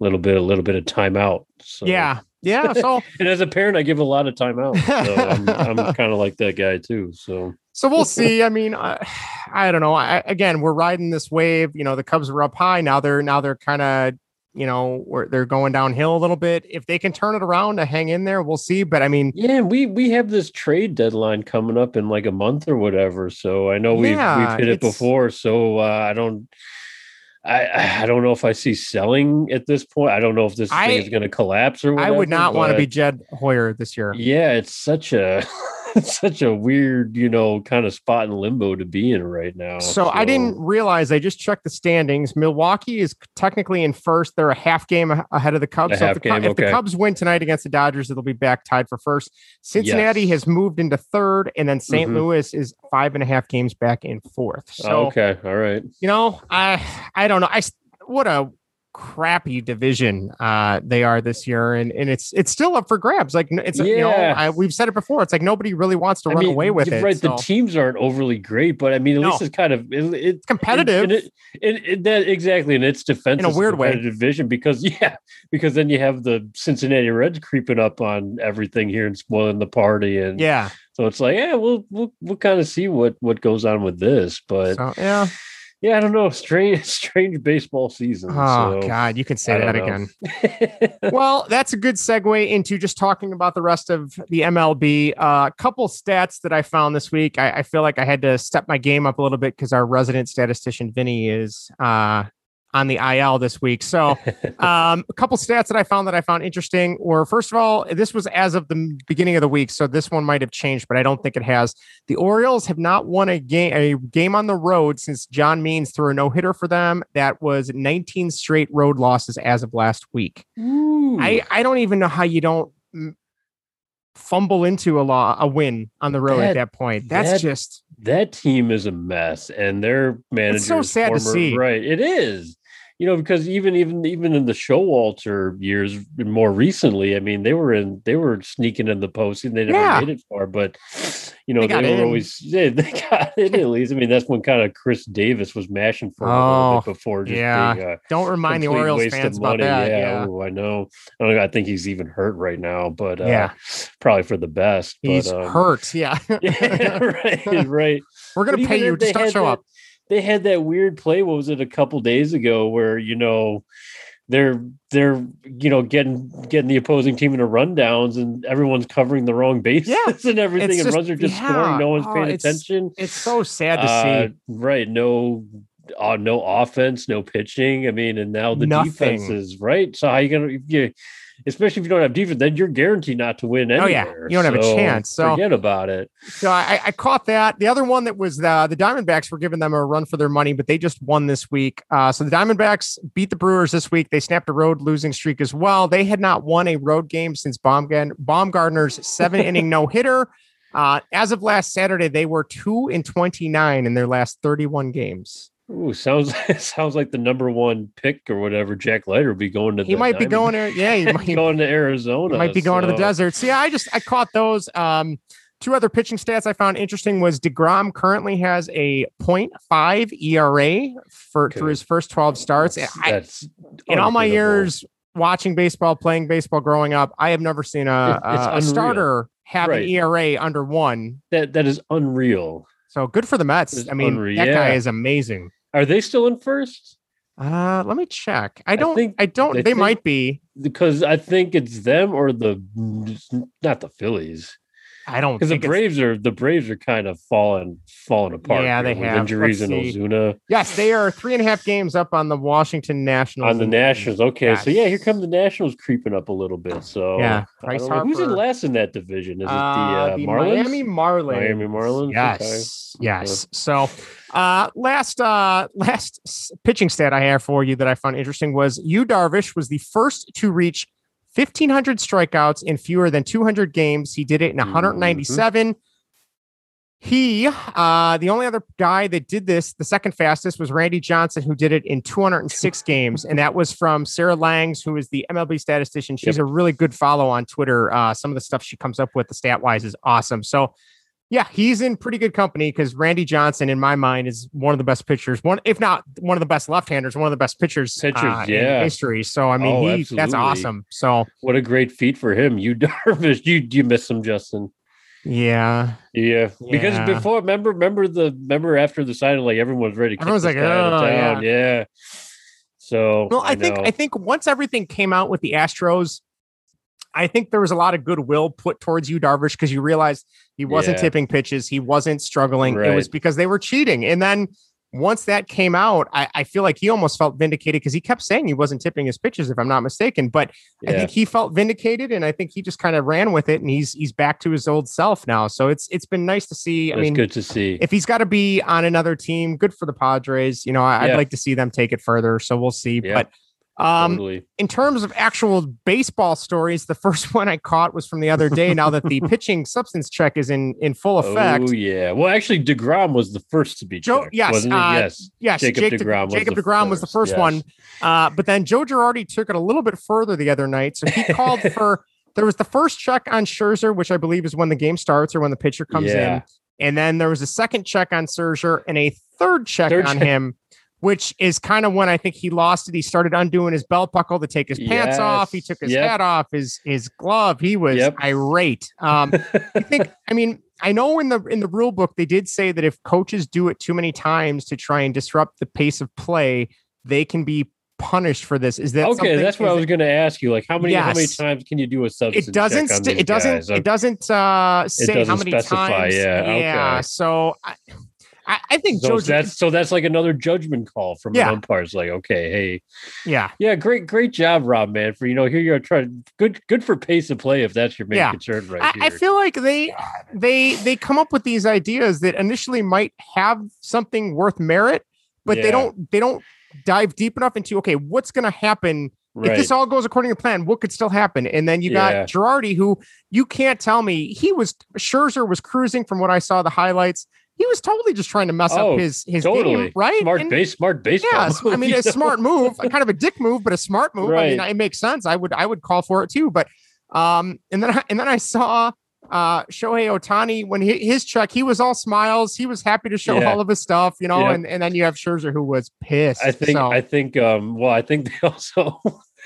a little bit a little bit of timeout so Yeah. Yeah. So and as a parent, I give a lot of time out. So I'm, I'm kind of like that guy too. So So we'll see. I mean, I, I don't know. I, again, we're riding this wave. You know, the Cubs were up high. Now they're now they're kind of you know where they're going downhill a little bit. If they can turn it around to hang in there, we'll see. But I mean, yeah, we we have this trade deadline coming up in like a month or whatever. So I know we've Yeah, we've hit it before. So uh, I don't. I, I don't know if I see selling at this point. I don't know if this I- thing is going to collapse or I would not want to be Jed Hoyer this year. Yeah, it's such a such a weird, you know, kind of spot in limbo to be in right now. So I didn't realize. I just checked the standings. Milwaukee is technically in first. They're a half game ahead of the Cubs. A so if, the, game, if the. Cubs win tonight against the Dodgers, it'll be back tied for first. Cincinnati Yes. has moved into third, and then saint Mhm. Louis is five and a half games back in fourth. So Oh, okay, all right. you know, I I don't know. I what a crappy division uh they are this year and and it's it's still up for grabs. Like it's you know Yeah. I, we've said it before it's like nobody really wants to I run mean, away with it Right, so the teams aren't overly great, but I mean, at least it's kind of it, it's competitive. And, it, it, that exactly, and its defense In a weird way. division because yeah, because then you have the Cincinnati Reds creeping up on everything here and spoiling the party, and yeah. so it's like yeah, we'll we'll we'll kind of see what what goes on with this, but so yeah yeah, I don't know, strange strange baseball season. oh so, god you can say that again. Well that's a good segue into just talking about the rest of the mlb a uh, couple stats that i found this week. I, I feel like i had to step my game up a little bit because our resident statistician vinny is uh on the il this week so um, a couple stats that I found that I found interesting were first of all, this was as of the beginning of the week, so this one might have changed, but I don't think it has. The Orioles have not won a game a game on the road since John Means threw a no hitter for them. That was 19 straight road losses as of last week. I I don't even know how you don't. Fumble into a law a win on the road at That- that point. That's that- just that team is a mess and their manager It's so sad to see. right it is you know because even even even in the showalter years more recently i mean they were in they were sneaking in the postseason they never Yeah. made it far but you know They they, were in. always yeah, they got in at least i mean that's when kind of chris davis was mashing for a little Oh, bit before just yeah. being a don't remind the Orioles fans about that. yeah, Yeah. ooh, i know i don't know i think he's even hurt right now but uh, Yeah. probably for the best He's um, hurt. Yeah. yeah, right right We're gonna but pay you. Just don't show that- up. They had that weird play. What was it? A couple days ago, where you know they're they're you know getting getting the opposing team into rundowns, and everyone's covering the wrong bases Yeah, and everything, and just- runs are just yeah, scoring. No one's oh, paying it's- attention. It's so sad to Uh, see. right? No. Uh, no offense, no pitching. I mean, and now the defense is right. So how you gonna, you, especially if you don't have defense, then you're guaranteed not to win Oh, yeah. You don't have a chance. So- forget about it. So I, I caught that. The other one that was the the Diamondbacks were giving them a run for their money, but they just won this week. Uh, so the Diamondbacks beat the Brewers this week. They snapped a road losing streak as well. They had not won a road game since Bumgarner, Bumgarner's seven inning no hitter. Uh, as of last Saturday, they were two and twenty nine in their last thirty one games. Ooh, sounds sounds like the number one pick or whatever. Jack Leiter will be going to. He might be going there. Yeah, he might, be going to Arizona. might be going to the desert. See, I just I caught those. Um, two other pitching stats I found interesting was Degrom currently has a 0.5 ERA for through his first 12 starts. That's, I, in all my years watching baseball, playing baseball, growing up, I have never seen a, It- a, a starter have Right. an ERA under one. that that is unreal. So good for the Mets. I mean, unreal. that guy Yeah. is amazing. Are they still in first? Uh, let me check. I don't. I, think- don't. I they think- might be. because I think it's them or the not the Phillies I don't because the Braves are the Braves are kind of falling falling apart. Yeah, they with have. injuries see. Ozuna Yes, they are three and a half games up on the Washington Nationals. on the Nationals. Okay, so yeah, here come the Nationals creeping up a little bit. So Yeah, know. who's in last in that division? Is it the, Uh, uh, the Marlins? Miami Marlins. Miami Marlins? Yes, yes. So, uh, last uh, last pitching stat I have for you that I found interesting was Yu Darvish was the first to reach 1,500 strikeouts in fewer than 200 games. He did it in Mm-hmm. 197. He, uh, the only other guy that did this, the second fastest, was Randy Johnson, who did it in 206 games, and that was from Sarah Langs, who is the MLB statistician. She's a really good follow on Twitter. Uh, some of the stuff she comes up with, the stat wise, is awesome. So, yeah, he's in pretty good company because Randy Johnson, in my mind, is one of the best pitchers. One, if not one of the best left-handers, one of the best pitchers, Pitchers, uh, in yeah. history. So, I mean, Oh, he that's awesome. So, What a great feat for him. You Darvish, you you miss him, Justin. yeah, Yeah, because Yeah. before remember remember the remember after the signing, like everyone was ready. To Everyone's like, guy out of "Oh, town." yeah. So Well, I, think know. I think once everything came out with the Astros, I think there was a lot of goodwill put towards you, Darvish, because you realized he wasn't Yeah. tipping pitches, he wasn't struggling. It was because they were cheating. And then once that came out, I, I feel like he almost felt vindicated because he kept saying he wasn't tipping his pitches, if I'm not mistaken. But I think he felt vindicated, and I think he just kind of ran with it, and he's he's back to his old self now. So it's it's been nice to see. I That's mean, good to see. if he's got to be on another team, good for the Padres. You know, I, I'd Yeah. like to see them take it further. So we'll see. Yeah. But um, totally. in terms of actual baseball stories, the first one I caught was from the other day. now that the pitching substance check is in in full effect, Oh yeah. Well, actually, Degrom was the first to be Joe- checked, yes, wasn't uh, yes. yes, Jacob Jake De- DeGrom was Jacob the Degrom was the first, first yes. one. Uh, but then Joe Girardi took it a little bit further the other night. So he called for there was the first check on Scherzer, which I believe is when the game starts or when the pitcher comes in. And then there was a second check on Scherzer and a third check Third on check. him, which is kind of when I think he lost it. He started undoing his belt buckle to take his pants off. He took his Yep. hat off, his his glove. He was Yep. irate. Um, I think. I mean, I know in the in the rule book they did say that if coaches do it too many times to try and disrupt the pace of play, they can be punished for this. Is that okay, that's what I was going to ask you. Like, how many how many times can you do a substance? It doesn't. st- it doesn't. guys? It doesn't uh, say how doesn't many specify, times. yeah, Yeah. okay. So I, I, I think So that's so that's like another judgment call from Yeah. an umpire. It's like, okay, hey, yeah. yeah, great, great job, Rob, man. For you know, here you're trying good, good for pace of play if that's your main Yeah. concern right I. I feel like they they they come up with these ideas that initially might have something worth merit, but they don't they don't dive deep enough into okay, what's going to happen right. if this all goes according to plan? What could still happen? And then you got Yeah. Girardi, who you can't tell me he was Scherzer was cruising from what I saw the highlights. He was totally just trying to mess Oh, up his his totally game, right? smart And- base, smart baseball. Yes, I mean a smart move, kind of a dick move, but a smart move. I mean, it makes sense. I would I would call for it too. But um, and then I, and then I saw uh Shohei Ohtani when he, his check, he was all smiles. He was happy to show Yeah. all of his stuff, you know. Yep. And and then you have Scherzer who was pissed. I think so, I think um well I think they also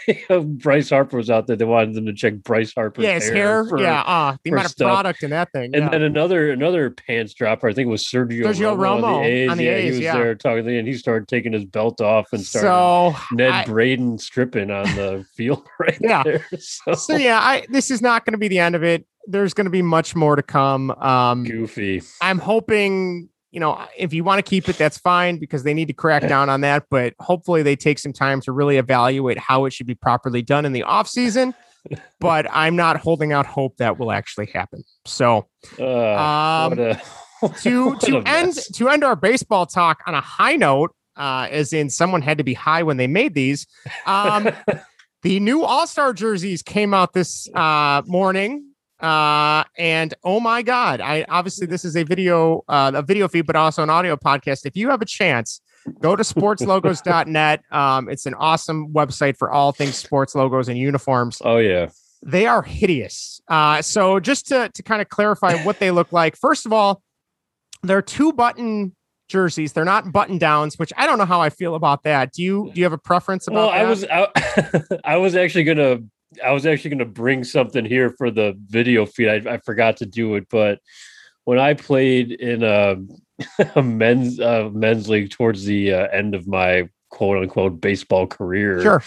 Bryce Harper was out there. They wanted them to check Bryce Harper's yeah, his hair, for- yeah, uh, the amount of stuff. product in that thing. And yeah. then another another pants dropper. I think it was Sergio, Sergio Romo, on Romo the A's. on the yeah, A's, he was yeah. there talking, and he started taking his belt off and started so Ned I- Braden stripping on the field right Yeah. there. So, so yeah, I this is not going to be the end of it. There's going to be much more to come. Um, goofy. I'm hoping, you know, if you want to keep it, that's fine because they need to crack down on that. But hopefully they take some time to really evaluate how it should be properly done in the off season. But I'm not holding out hope that will actually happen. So Uh, um, a, to to end mess. to end our baseball talk on a high note, uh, as in someone had to be high when they made these. Um, the new All Star jerseys came out this uh, morning, uh, and oh my god! I obviously this is a video uh, a video feed, but also an audio podcast. If you have a chance. Go to sportslogos.net. Um, it's an awesome website for all things sports logos and uniforms Oh yeah. they are hideous. Uh, so just to to kind of clarify what they look like, first of all, they're two button jerseys. They're not button downs, which I don't know how I feel about that. Do you do you have a preference about Well, I that? was I, I was actually gonna I was actually gonna bring something here for the video feed. I, I forgot to do it, but when I played in a, a men's uh, men's league towards the uh, end of my quote unquote baseball career. Sure.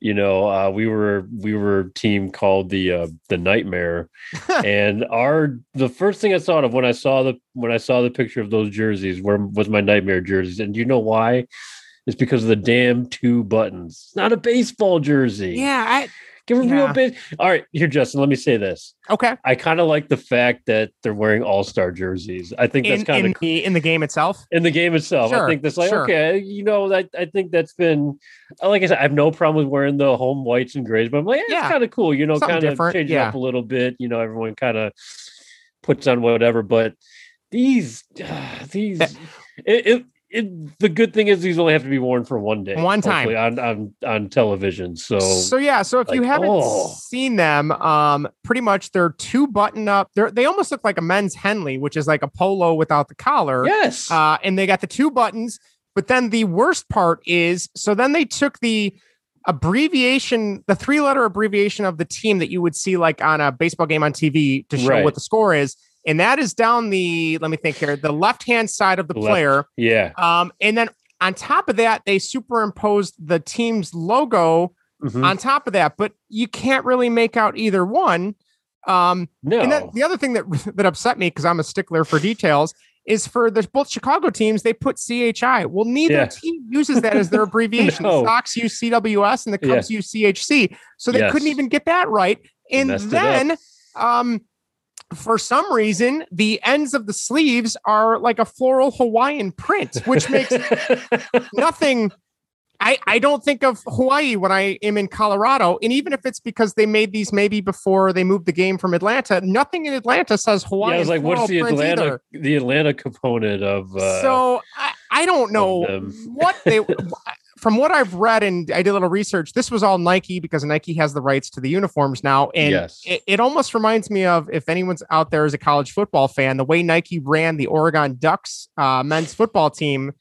You know, uh, we were we were a team called the uh, the Nightmare, and our the first thing I thought of when I saw the when I saw the picture of those jerseys were was my Nightmare jerseys, and do you know why? It's because of the damn two buttons. It's not a baseball jersey. Yeah, I Give a Yeah. real bit. All right, here, Justin. Let me say this. okay. I kind of like the fact that they're wearing all star jerseys. I think that's kind of in the game itself. in the game itself. I think that's like sure. okay, you know that I think that's been like I said, I have no problem with wearing the home whites and grays, but I'm like, yeah, Yeah. it's kind of cool, you know, kind of change it yeah. up a little bit. You know, everyone kind of puts on whatever, but these uh, these That- it, it it the good thing is these only have to be worn for one day, One time. on on on television. So, So yeah, so if you haven't oh. seen them, um, pretty much they're two button up. They're they almost look like a men's Henley, which is like a polo without the collar. yes, Uh, and they got the two buttons. But then the worst part is, so then they took the abbreviation, the three letter abbreviation of the team that you would see like on a baseball game on TV to show Right. what the score is. And that is down the, let me think here, the left hand side of the Left. player. yeah, Um, and then on top of that, they superimposed the team's logo Mhm. on top of that, but you can't really make out either one. Um, no, and then the other thing that that upset me because I'm a stickler for details is for the both Chicago teams they put CHI. Well, neither Yeah. team uses that as their abbreviation. No. The Sox use CWS and the Yeah. Cubs use CHC, so they Yes. couldn't even get that right. And then, um, for some reason, the ends of the sleeves are like a floral Hawaiian print, which makes nothing. I, I don't think of Hawaii when I am in Colorado. And even if it's because they made these maybe before they moved the game from Atlanta, nothing in Atlanta says Hawaii. yeah, I was like, what's the Atlanta the Atlanta component of uh so I, I don't know what they from what I've read and I did a little research, this was all Nike because Nike has the rights to the uniforms now. And Yes. it, it almost reminds me of if anyone's out there as a college football fan, the way Nike ran the Oregon Ducks uh, men's football team.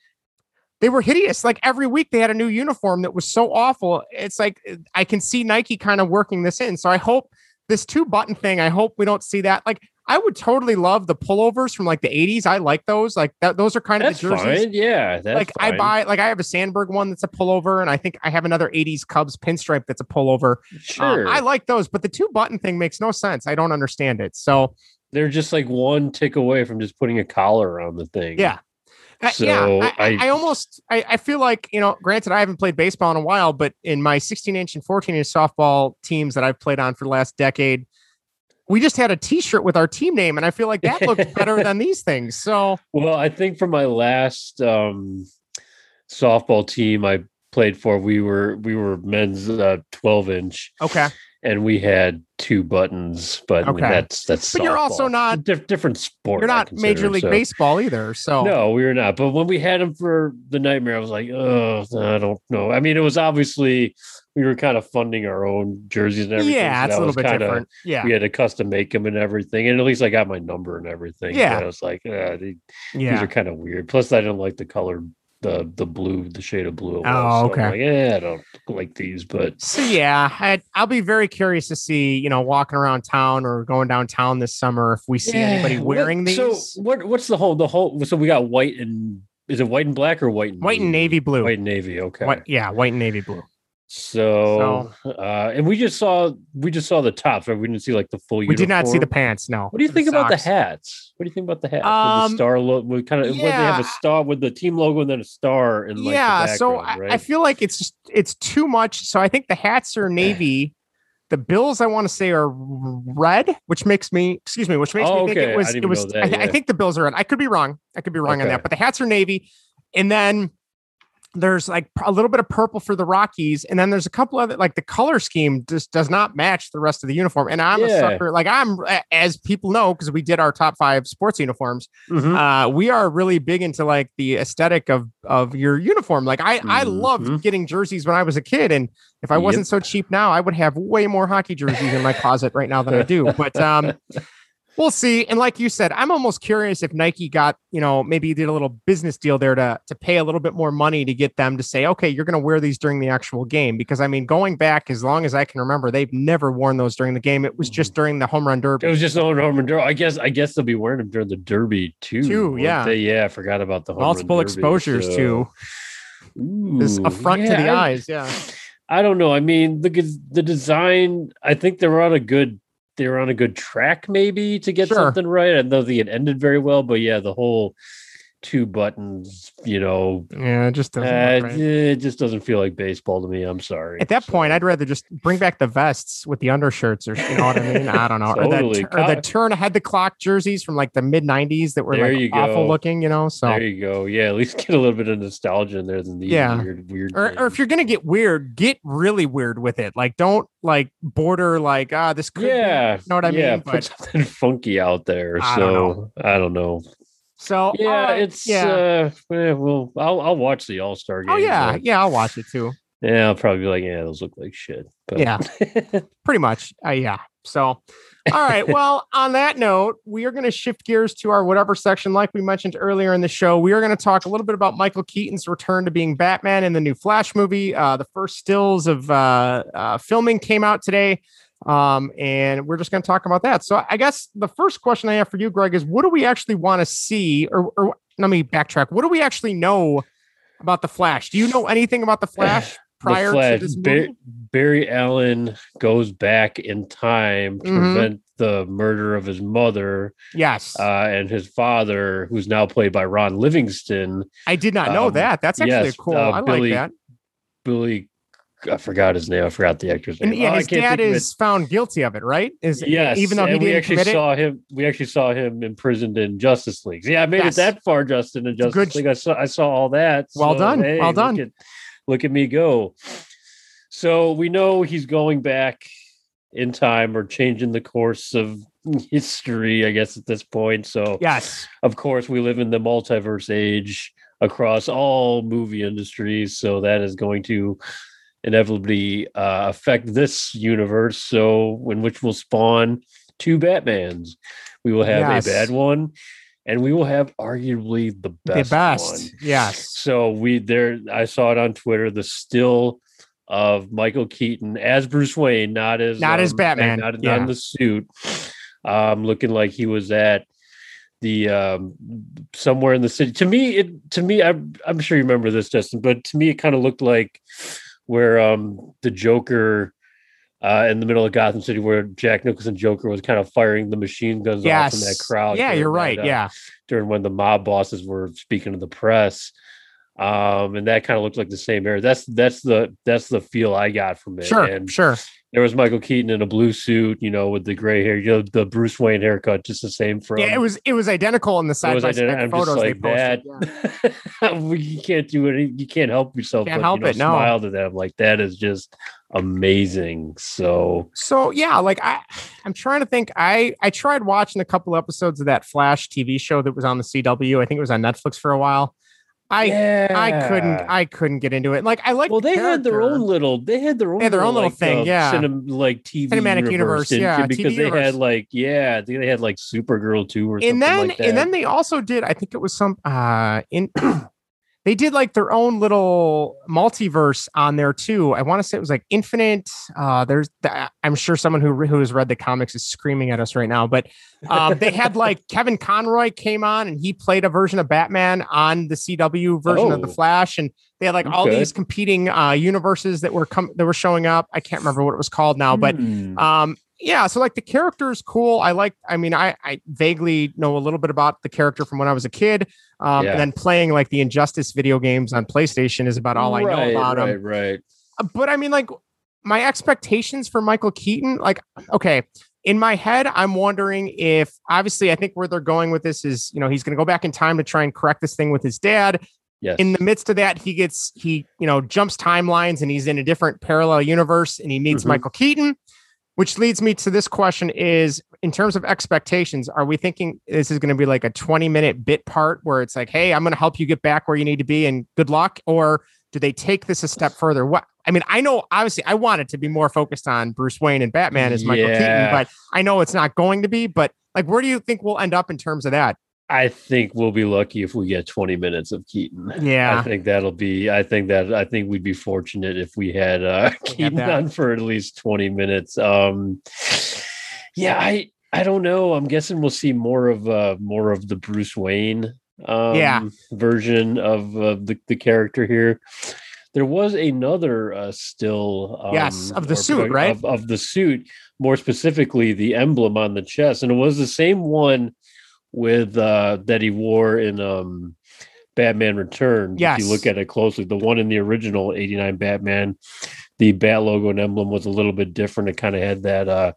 They were hideous. Like every week they had a new uniform that was so awful. It's like I can see Nike kind of working this in. So I hope this two button thing, I hope we don't see that. Like I would totally love the pullovers from like the 80s. I like those. Like that those are kind that's of the jerseys fine. Yeah, that's like I buy like I have a Sandberg one that's a pullover, and I think I have another 80s Cubs pinstripe that's a pullover. Um, Sure, I like those, but the two button thing makes no sense. I don't understand it. So they're just like one tick away from just putting a collar on the thing. yeah. I- So, yeah, I, I, I- I almost I, I feel like you know. Granted, I haven't played baseball in a while, but in my 16 inch and 14 inch softball teams that I've played on for the last decade, we just had a T-shirt with our team name, and I feel like that looks better than these things. So Well, I think for my last um, softball team I played for, we were we were men's uh, twelve inch, okay, and we had two buttons. But I mean, that's that's. But you're also not- Dif- different sport. you're not Major League so- Baseball either. So No, we were not. But when we had him for the nightmare, I was like, oh, I don't know. I mean, it was obviously we were kind of funding our own jerseys and everything. yeah, so it's a little bit kinda- different. Yeah, We had to custom make them and everything, and at least I got my number and everything. Yeah. but I was like, uh, they, yeah. these are kind of weird. Plus, I didn't like the color, the the blue, the shade of blue. Oh, So okay. like, yeah, I don't like these, but So yeah, I, I'll be very curious to see, you know, walking around town or going downtown this summer if we see anybody wearing what- these. So what? What's the whole? The whole. So we got white and is it white and black or white and white and navy blue. White and navy. Okay. White, yeah, white and navy blue. So, uh, and we just saw we just saw the tops, right? We didn't see like the full. We did not see the pants. No. What do you think about the hats? What do you think about the hats? Um, the star logo, we kind of yeah. they have a star with the team logo and then a star in like yeah, the so I, right? I feel like it's just it's too much. So I think the hats are navy. The bills I want to say are red, which makes me excuse me, which makes Oh, me think okay. it was it was. that, I, I think the bills are red. I could be wrong. I could be wrong on that, but the hats are navy, and then there's like a little bit of purple for the Rockies, and then there's a couple other like the color scheme just does not match the rest of the uniform. And I'm a sucker, like I'm as people know because we did our top five sports uniforms. Mhm. Uh, we are really big into like the aesthetic of of your uniform. Like I I loved Mhm. getting jerseys when I was a kid, and if I Yep. wasn't so cheap now, I would have way more hockey jerseys in my closet right now than I do. But um, we'll see. And like you said, I'm almost curious if Nike got you know maybe did a little business deal there to to pay a little bit more money to get them to say, okay, you're going to wear these during the actual game. Because I mean, going back as long as I can remember, they've never worn those during the game. It was just mm-hmm. during the home run derby. It was just on home run derby. I guess I guess they'll be wearing them during the derby too. Too, yeah. they? yeah. I forgot about the home run multiple derby, exposures so- too. this Ooh, affront to the I- eyes. Yeah. I don't know. I mean, the the design. I think they're on a good. They were on a good track, maybe to get Sure. something right. I don't know the it ended very well, but yeah, the whole two buttons. You know, Yeah, it just doesn't uh, right. it just doesn't feel like baseball to me. I'm sorry. At that point, I'd rather just bring back the vests with the undershirts, or you know what I mean. I don't know, Totally. or the, or the turn ahead the clock jerseys from like the mid '90s that were There like awful go. looking, you know. So, There you go. Yeah, at least get a little bit of nostalgia in there than these Yeah. weird, weird. or, or if you're gonna get weird, get really weird with it. Like, don't like border like ah, this could. be- yeah, you know what I yeah, mean? put But something funky out there. I don't so I don't know. So Yeah, right, it's yeah. uh eh, well, I'll I'll watch the All Star game. oh yeah, but- yeah. I'll watch it too. yeah, I'll probably be like, yeah, those look like shit. But Yeah. Pretty much. Uh, yeah. So, all right. Well, on that note, we are going to shift gears to our whatever section. Like we mentioned earlier in the show, we are going to talk a little bit about Michael Keaton's return to being Batman in the new Flash movie. Uh, the first stills of uh, uh, filming came out today. Um, and we're just going to talk about that. So, I guess the first question I have for you, Greg, is what do we actually want to see? Or, or let me backtrack. What do we actually know about the Flash? Do you know anything about the Flash prior the Flash, to this movie? Barry Allen goes back in time to Mhm. prevent the murder of his mother Yes. uh, and his father, who's now played by Ron Livingston. I did not know Um, that. That's actually yes, cool. uh, I Billy- like that. Billy, I forgot his name. I forgot the actor's name. And yeah, Oh, his dad think of it. is found guilty of it, right? Is Yes, even though he we didn't actually commit it. saw him. We actually saw him imprisoned in Justice League. Yeah, I made Yes. it that far, Justin. In Justice good- League, I saw. I saw all that. Well So, done, well look done. at- look at me go. So we know he's going back in time or changing the course of history, I guess, at this point. So Yes. of course, we live in the multiverse age across all movie industries. So that is going to inevitably uh, affect this universe. So, in which will spawn two Batmans. We will have Yes. a bad one, and we will have arguably the best. the best. one. Yes. So we there. I saw it on Twitter. The still of Michael Keaton as Bruce Wayne, not as Not as um, Batman, not, not in the suit. Um, looking like he was at the um somewhere in the city. To me, it to me, I'm I'm sure you remember this, Justin, but to me, it kind of looked like where um the Joker. Uh, in the middle of Gotham City, where Jack Nicholson Joker was kind of firing the machine guns off in that crowd. Yeah, you're that, right. uh, yeah. during when the mob bosses were speaking to the press. Um, and that kind of looked like the same era. That's that's the that's the feel I got from it. Sure. And Sure. There was Michael Keaton in a blue suit, you know, with the gray hair, you know, the Bruce Wayne haircut, just the same from yeah, it was it was identical in the side by side photos they like posted. that. yeah. You can't do it. You can't help yourself. Can't but, help you know, it, no. Smile to them like that is just amazing. So So yeah, like I I'm trying to think. I I tried watching a couple episodes of that Flash TV show that was on the CW. I think it was on Netflix for a while. I I couldn't I couldn't get into it. Like I like well, they had their own little. They had their own. They had their own little like, thing, uh, yeah. Cinem, like TV Cinematic universe, didn't yeah, because TV they universe. had like yeah, they had like Supergirl too or something then like that. and then they also did i think it was some uh in they did like their own little multiverse on there too i want to say it was like infinite uh there's the, i'm sure someone who who has read the comics is screaming at us right now but um they had like kevin conroy came on and he played a version of batman on the cw version of the Oh. flash and they had like all Okay. these competing uh universes that were com- that were showing up i can't remember what it was called now but Hmm. um yeah so like the character is cool i like i mean i i vaguely know a little bit about the character from when i was a kid um Yeah. and then playing like the injustice video games on playstation is about all i know about right, him Right, Uh, but i mean like my expectations for michael keaton like okay in my head i'm wondering if obviously i think where they're going with this is you know he's going to go back in time to try and correct this thing with his dad Yes. in the midst of that he gets he you know jumps timelines and he's in a different parallel universe and he meets Mhm. michael keaton which leads me to this question is in terms of expectations are we thinking this is going to be like a 20 minute bit part where it's like hey i'm going to help you get back where you need to be and good luck or do they take this a step further? What i mean i know obviously i want it to be more focused on bruce wayne and batman as michael keaton but i know it's not going to be but like where do you think we'll end up in terms of that I think we'll be lucky if we get 20 minutes of Keaton. Yeah. I think that'll be. I think that. I think we'd be fortunate if we had uh, Keaton that. on for at least twenty minutes. Um, yeah, I. I don't know. I'm guessing we'll see more of uh more of the Bruce Wayne um, Yeah. version of uh, the the character here. There was another uh, still, um, Yes, of the suit, right? Of, of the suit, more specifically the emblem on the chest, and it was the same one with uh, that he wore in um, Batman Returns. if you look at it closely, the one in the original '89 Batman, the bat logo and emblem was a little bit different. It kind of had that uh,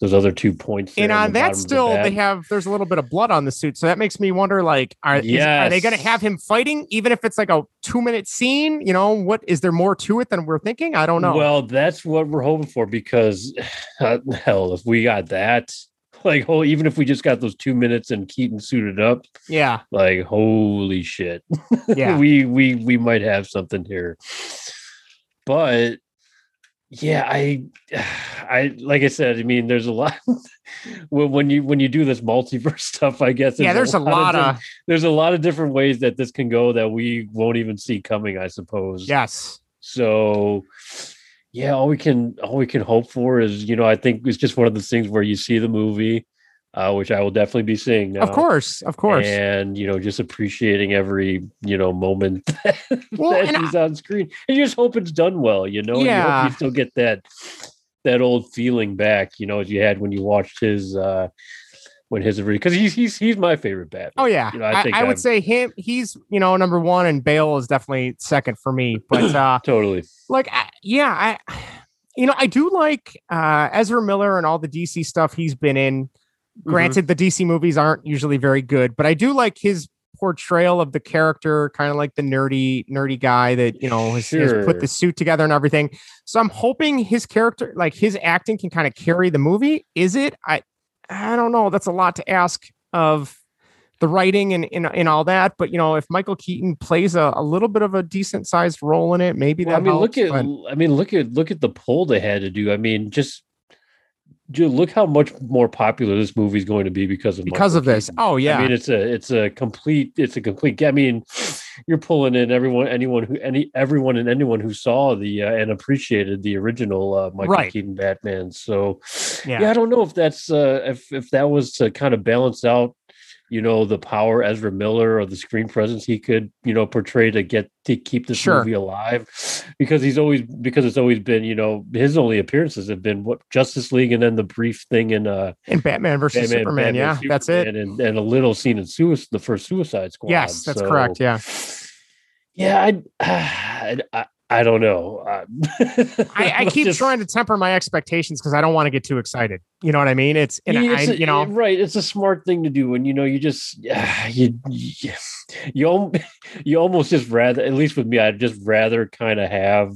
those other two points. and there on that of the still they have there's a little bit of blood on the suit so that makes me wonder like are, is- are they going to have him fighting even if it's like a two minute scene you know what is there more to it than we're thinking i don't know Well, that's what we're hoping for because uh, hell, if we got that, like, oh, even if we just got those two minutes and Keaton suited up, yeah like, holy shit, yeah we we we might have something here. But yeah, I, I like I said, I mean, there's a lot when when you when you do this multiverse stuff. I guess yeah there's a lot di- of there's a lot of different ways that this can go that we won't even see coming. I suppose. yes So yeah, all we can all we can hope for is, you know, I think it's just one of those things where you see the movie, uh, which I will definitely be seeing now. of course of course And you know, just appreciating every, you know, moment that, Well, that he's on screen. And you just hope it's done well, you know, and you Yeah. you still get that that old feeling back, you know, as you had when you watched his uh when his because he's he's he's my favorite Batman. Oh yeah, You know, I I, think I would say him. He's you know number one, and Bale is definitely second for me. But uh, Totally. like I, yeah, I you know I do like uh, Ezra Miller and all the DC stuff he's been in. Mm-hmm. Granted, the DC movies aren't usually very good, but I do like his portrayal of the character, kind of like the nerdy nerdy guy that you know has, has put the suit together and everything. So I'm hoping his character, like his acting, can kind of carry the movie. Is it? I I don't know. That's a lot to ask of the writing and, and and all that. But you know, if Michael Keaton plays a, a little bit of a decent sized role in it, maybe Well, I that mean, helps, look at but- I mean, look at look at the poll they had to do. I mean, just dude, look how much more popular this movie is going to be because of because Michael of this. Keaton. Oh yeah, I mean, it's a it's a complete it's a complete. I mean, you're pulling in everyone, anyone who any everyone and anyone who saw the uh, and appreciated the original uh, Michael Right. Keaton Batman. So yeah. yeah. I don't know if that's uh, if if that was to kind of balance out, you know, the power Ezra Miller or the screen presence he could, you know, portray to get to keep this Sure. movie alive, because he's always because it's always been, you know, his only appearances have been what Justice League and then the brief thing in uh And Batman versus Batman, Superman. Batman, yeah, that's it. Superman, and, and a little scene in Suicide, the first Suicide Squad. Yes, that's So, correct. Yeah. Yeah, I, I, I, don't know. Uh, I, I keep just- trying to temper my expectations because I don't want to get too excited. You know what I mean? It's and I, it's a- you know, right. It's a smart thing to do, and you know, you just you you you, you almost just rather, at least with me, I'd just rather kind of have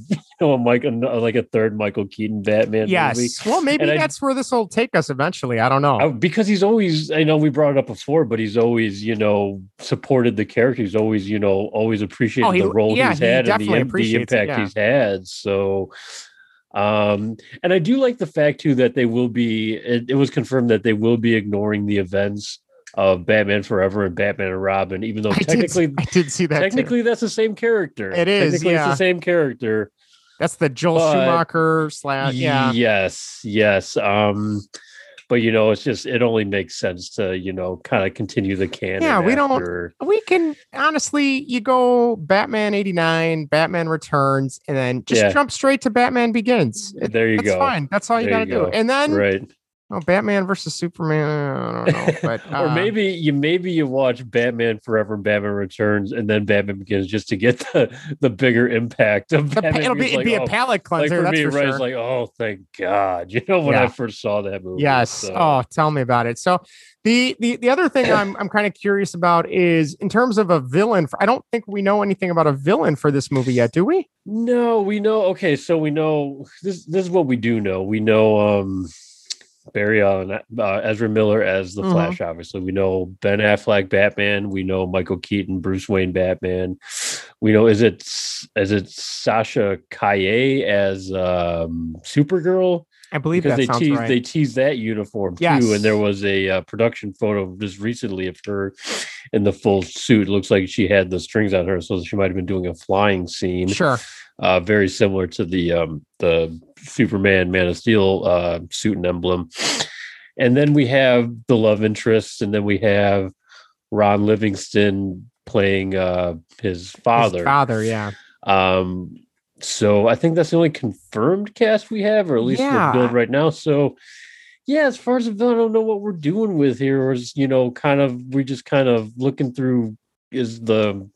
a Mike like a third Michael Keaton Batman yes. movie. Well, maybe And I- that's where this will take us eventually. I don't know. I- because he's always, I know we brought it up before, but he's always, you know, supported the character. He's always, you know, always appreciated Oh, he- the role yeah, he's he had and the, the appreciates it, impact yeah. he's had. So, um, and I do like the fact too that they will be. It, it was confirmed that they will be ignoring the events of Batman Forever and Batman and Robin, even though I did, technically, I did see that. too. technically that's the same character. It is, Technically, it's yeah. the same character. That's the Joel But- Schumacher slash. Yeah. Yes, yes. Um, but you know, it's just it only makes sense to you know kind of continue the canon. Yeah, we don't- We can honestly, you go Batman 89, Batman Returns, and then just Yeah. jump straight to Batman Begins. It- There you that's go. fine. That's all you got to you do. And then Right. Oh, Batman versus Superman. I don't know. But, or uh, maybe you maybe you watch Batman Forever and Batman Returns and then Batman Begins just to get the the bigger impact of pa- Batman. it'll be, it'd be like, a oh, palate like cleanser. for that's me, for right? sure. It's like, oh, thank God! You know when Yeah. I first saw that movie. Yes. so- Oh, tell me about it. So the the the other thing I'm I'm kind of curious about is in terms of a villain. For, I don't think we know anything about a villain for this movie yet, do we? No, we know. Okay, so we know this. This is what we do know. We know um Barry Allen, uh, Ezra Miller as the Mhm. Flash. Obviously, we know Ben Affleck Batman. We know Michael Keaton, Bruce Wayne Batman. We know is it is it Sasha Calle as um Supergirl? I believe because that they teased right. they teased that uniform too, and there was a uh, production photo just recently of her in the full suit. Looks like she had the strings on her, so she might have been doing a flying scene sure. uh, very similar to the um, the Superman Man of Steel uh, suit and emblem. And then we have the love interest, and then we have Ron Livingston playing uh his father. His father, yeah. Um, so I think that's the only confirmed cast we have, or at least Yeah. the build right now. So yeah, as far as the villain, I don't know what we're doing with here, or is you know, kind of we're just kind of looking through is the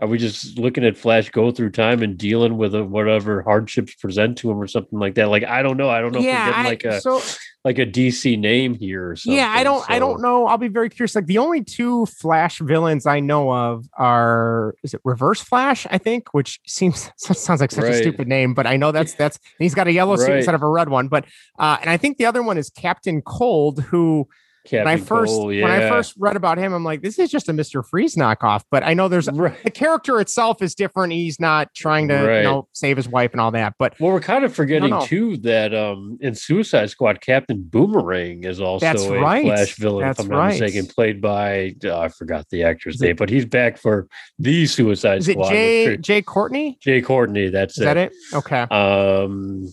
are we just looking at Flash go through time and dealing with uh, whatever hardships present to him or something like that? Like I don't know. I don't know yeah, if we're I- getting like a so like a DC name here or something. yeah, I don't, I don't know. I'll be very curious. Like the only two Flash villains I know of are is it Reverse Flash? I think, which seems sounds like such a stupid name, but I know that's that's he's got a yellow suit instead of a red one. But uh, and I think the other one is Captain Cold, who Captain when I first Cole, when I first read about him, I'm like, this is just a Mister Freeze knockoff. But I know there's right. the character itself is different. He's not trying to Right. you know save his wife and all that. But Well, we're kind of forgetting know. too that um in Suicide Squad, Captain Boomerang is also That's a right. Flash villain, That's if I'm not right. mistaken, played by uh, I forgot the actor's Is it- name, but he's back for the Suicide is it Squad. with Jay Jay, Jai Courtney? Jai Courtney, that's Is that it? Okay, Um,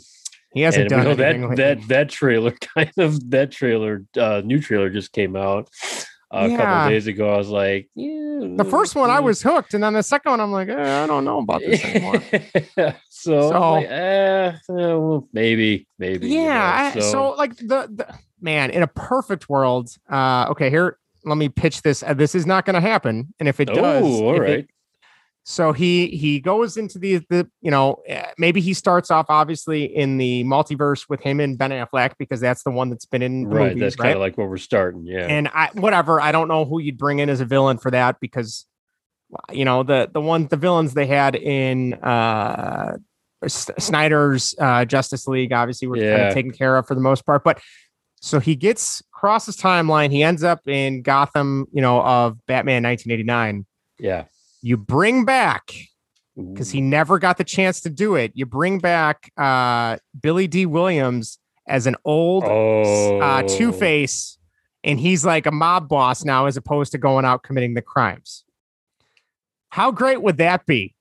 he hasn't and done anything that lately. that that trailer kind of that trailer, uh, new trailer just came out uh, a Yeah. couple days ago. I was like, yeah, The first one I was hooked, and then the second one I'm like, eh, I don't know about this anymore. so, So- like, eh, eh, well, maybe, maybe. you yeah. know, I, so. like the, the man in a perfect world. Uh, okay, here let me pitch this. Uh, this is not going to happen, and if it does, oh, all if it- right. So he he goes into the the you know uh, maybe he starts off obviously in the multiverse with him and Ben Affleck because that's the one that's been in Right. movies, That's kind of like where we're starting. Yeah. and I whatever I don't know who you'd bring in as a villain for that because you know the the ones the villains they had in uh S- Snyder's uh Justice League obviously were kind of taken care of for the most part but so he gets crosses timeline he ends up in Gotham you know of Batman 1989 yeah. You bring back because he never got the chance to do it you bring back uh Billy Dee Williams as an old oh, uh, Two Face, and he's like a mob boss now, as opposed to going out committing the crimes. How great would that be?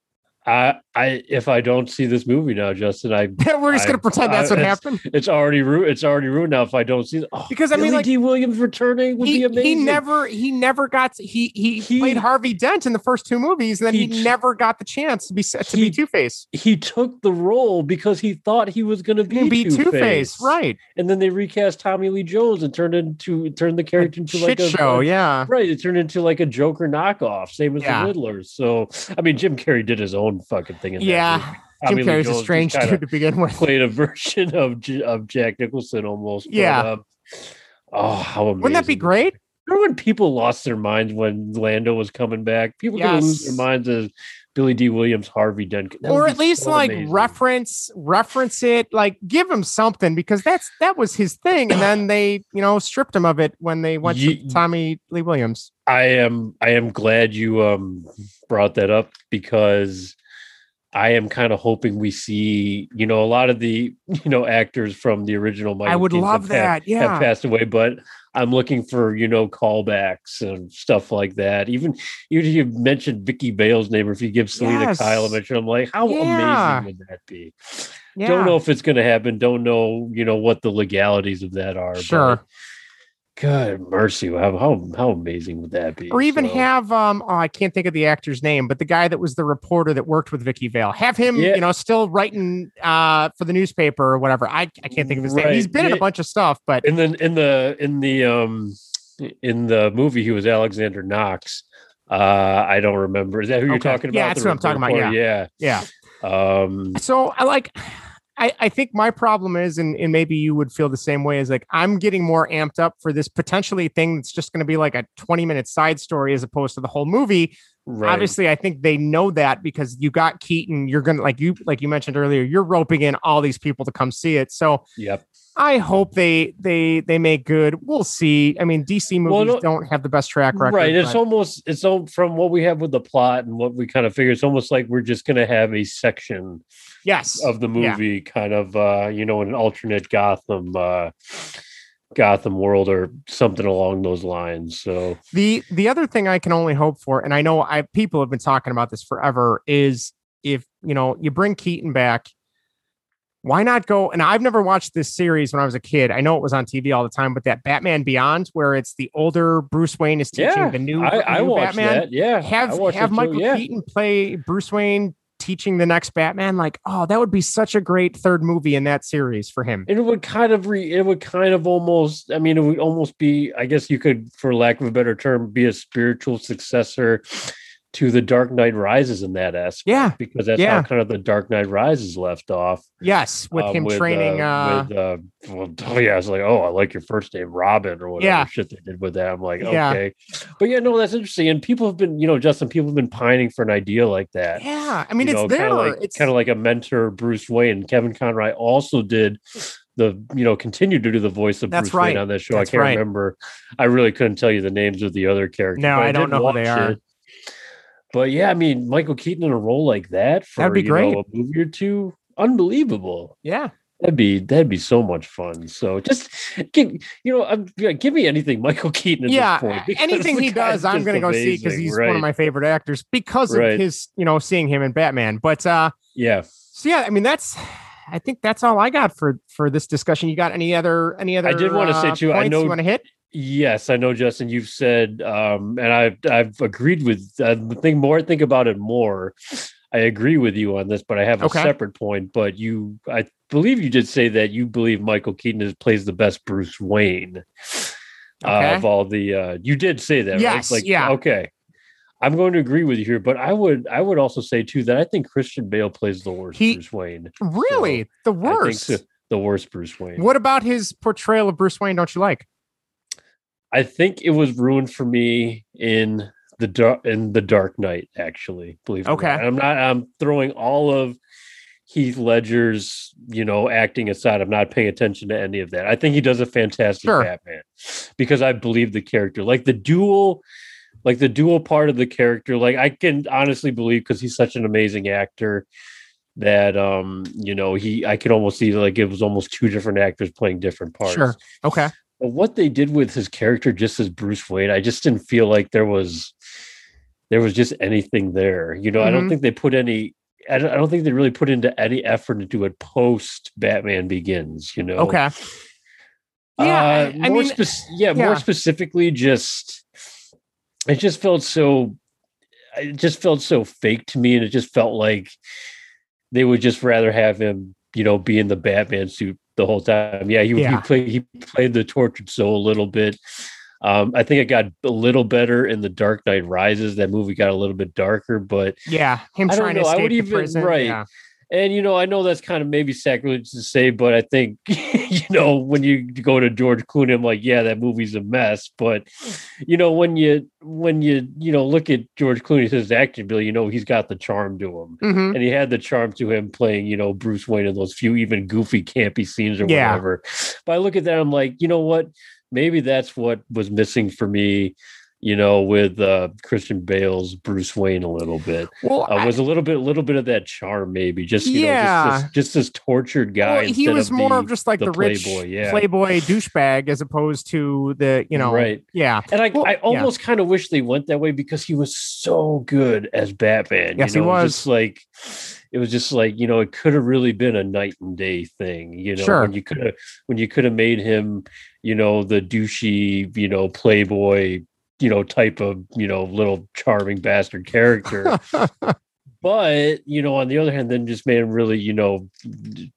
I, I, if I don't see this movie now, Justin, I, We're just I- gonna pretend that's I- what happened it's already ruined. It's already ruined now. If I don't see, oh, because I mean, Billy like Dee Williams returning would he, be amazing. he never, he never got to, he, he He- played Harvey Dent in the first two movies, and then he, He- never got the chance to be to He- be Two Face. he took the role because he thought he was going to be, Be Two Face, right? And then they recast Tommy Lee Jones and turned into turned the character into Shit like a show, yeah. Right, it turned into like a Joker knockoff, same as Yeah. the Riddler. So, I mean, Jim Carrey did his own fucking thing in Yeah. Jim Carrey's a strange dude to begin with. Played a version of J- of Jack Nicholson almost. but, Yeah. um, oh, how amazing! Wouldn't that be great? Remember when people lost their minds when Lando was coming back? People gonna lose their minds as Billy Dee Williams, Harvey Dent, or at least so like amazing. reference reference it like give him something because that's that was his thing and then they you know stripped him of it when they went Ye- to tommy lee williams I am I am glad you um brought that up because I am kind of hoping we see, you know, a lot of the, you know, actors from the original Michael i would love have, that have passed away, but I'm looking for, you know, callbacks and stuff like that. Even even if you mentioned Vicki Vale's name, or if you give Selina Yes. Kyle a mention, I'm like, how Yeah. amazing would that be? yeah Don't know if it's gonna happen, don't know, you know, what the legalities of that are. but Sure. God mercy, how how how amazing would that be? or even So- have um oh i can't think of the actor's name but the guy that was the reporter that worked with vicki vale have him Yeah. you know still writing uh for the newspaper or whatever i, I can't think of his name He's been in a bunch of stuff but in the in the in the um in the movie he was Alexander Knox. Uh I don't remember. Is that who you're talking about? Yeah, that's The what I'm talking about, reporter? Yeah. yeah Um so I like I, I think my problem is, and, and maybe you would feel the same way, is like I'm getting more amped up for this potentially thing that's just going to be like a 20 minute side story as opposed to the whole movie. right. Obviously, I think they know that because you got Keaton, you're gonna like you like you mentioned earlier, you're roping in all these people to come see it. So Yep. I hope they they they make good. We'll see. I mean, DC Well, movies no- don't have the best track record. Right. It's but- almost it's all from what we have with the plot and what we kind of figure. It's almost like we're just gonna have a section yes. of the Yeah. movie kind of uh, you know, an alternate Gotham uh Gotham world or something along those lines. So The the other thing I can only hope for, and I know I people have been talking about this forever, is if you know you bring Keaton back, why not go? And I've never watched this series when I was a kid. I know it was on TV all the time, but that Batman Beyond, where it's the older Bruce Wayne is teaching Yeah, the new, I, I new watched Batman. that. Yeah, Have have it too, Michael yeah. Keaton play Bruce Wayne teaching the next Batman. Like, oh, that would be such a great third movie in that series for him. It would kind of re, it would kind of almost, I mean, it would almost be, I guess you could, for lack of a better term, be a spiritual successor to the Dark Knight Rises in that aspect. Yeah. because that's Yeah. how kind of the Dark Knight Rises left off. Yes, with uh, him training. Uh, with, uh, well, oh yeah, it's like, oh, I like your first name, Robin, or whatever Yeah. shit they did with that. I'm like, Yeah. okay, but yeah, no, that's interesting. And people have been, you know, Justin, people have been pining for an idea like that. yeah, I mean, you it's know, there. kind of like it's kind of like a mentor, Bruce Wayne. Kevin Conroy also did the, you know, continued to do the voice of That's Bruce Wayne right. on this show. That's I can't right. remember. I really couldn't tell you the names of the other characters. No, but I don't know who they watch are. But yeah, I mean, Michael Keaton in a role like that for That'd be you great. know, a movie or two, unbelievable. yeah, That'd be that'd be so much fun. So just give you know, I'm, yeah, give me anything Michael Keaton at yeah. this point. Anything he does, I'm going to go see because he's one of my favorite actors because Right. of his, you know, seeing him in Batman. But uh, Yeah. so yeah, I mean, that's. I think that's all I got for for this discussion. You got any other any other? I did wanna say, uh, too, I know- you want to hit. Yes, I know, Justin. You've said, um, and I've I've agreed with. I think more. Think about it more. I agree with you on this, but I have a Okay. separate point. But you, I believe you did say that you believe Michael Keaton is, plays the best Bruce Wayne uh, Okay. of all the. Uh, you did say that, Yes, right? Like, yeah. Okay, I'm going to agree with you here, but I would I would also say too that I think Christian Bale plays the worst He- Bruce Wayne. Really, the I think worst. so. The worst Bruce Wayne. What about his portrayal of Bruce Wayne? Don't you like? I think it was ruined for me in the dark in the Dark Knight. Actually, believe Okay. not. I'm not. I'm throwing all of Heath Ledger's, you know, acting aside. I'm not paying attention to any of that. I think he does a fantastic Sure. Batman because I believe the character, like the dual, like the dual part of the character. Like I can honestly believe because he's such an amazing actor that um you know he i could almost see like it was almost two different actors playing different parts Sure. Okay. But what they did with his character just as Bruce Wayne, I just didn't feel like there was there was just anything there. You know, I don't Mhm. think they put any I don't, I don't think they really put into any effort into it post Batman Begins, you know. Okay. Yeah, Uh, I- I more mean, spec- yeah, yeah. more specifically just it just felt so it just felt so fake to me and it just felt like they would just rather have him, you know, be in the Batman suit the whole time. Yeah, he Yeah. he played he played the tortured soul a little bit. Um, I think it got a little better in the Dark Knight Rises. That movie got a little bit darker, but Yeah, him I trying to know. I escape would even- prison. right. Yeah. And you know, I know that's kind of maybe sacrilege to say, but I think you know when you go to George Clooney, I'm like, yeah, that movie's a mess. But you know, when you when you you know look at George Clooney's his acting ability, you know he's got the charm to him, Mhm. and he had the charm to him playing you know Bruce Wayne in those few even goofy campy scenes or Yeah. whatever. But I look at that, I'm like, you know what? Maybe that's what was missing for me. You know, with uh, Christian Bale's Bruce Wayne a little bit Well, uh, I- was a little bit, a little bit of that charm, maybe just you know, just this, just this tortured guy. well, he was of more the- of just like the the, rich playboy, yeah. playboy douchebag as opposed to the you know right. yeah And I, Well, I yeah. almost kind of wish they went that way because he was so good as Batman. Yes, he you know, was. Just like it was just like you know, it could have really been a night and day thing. You know, Sure. when you could have when you could have made him, you know, the douchey, you know, playboy, you know, type of you know, little charming bastard character. but you know, on the other hand, then just made him really, you know,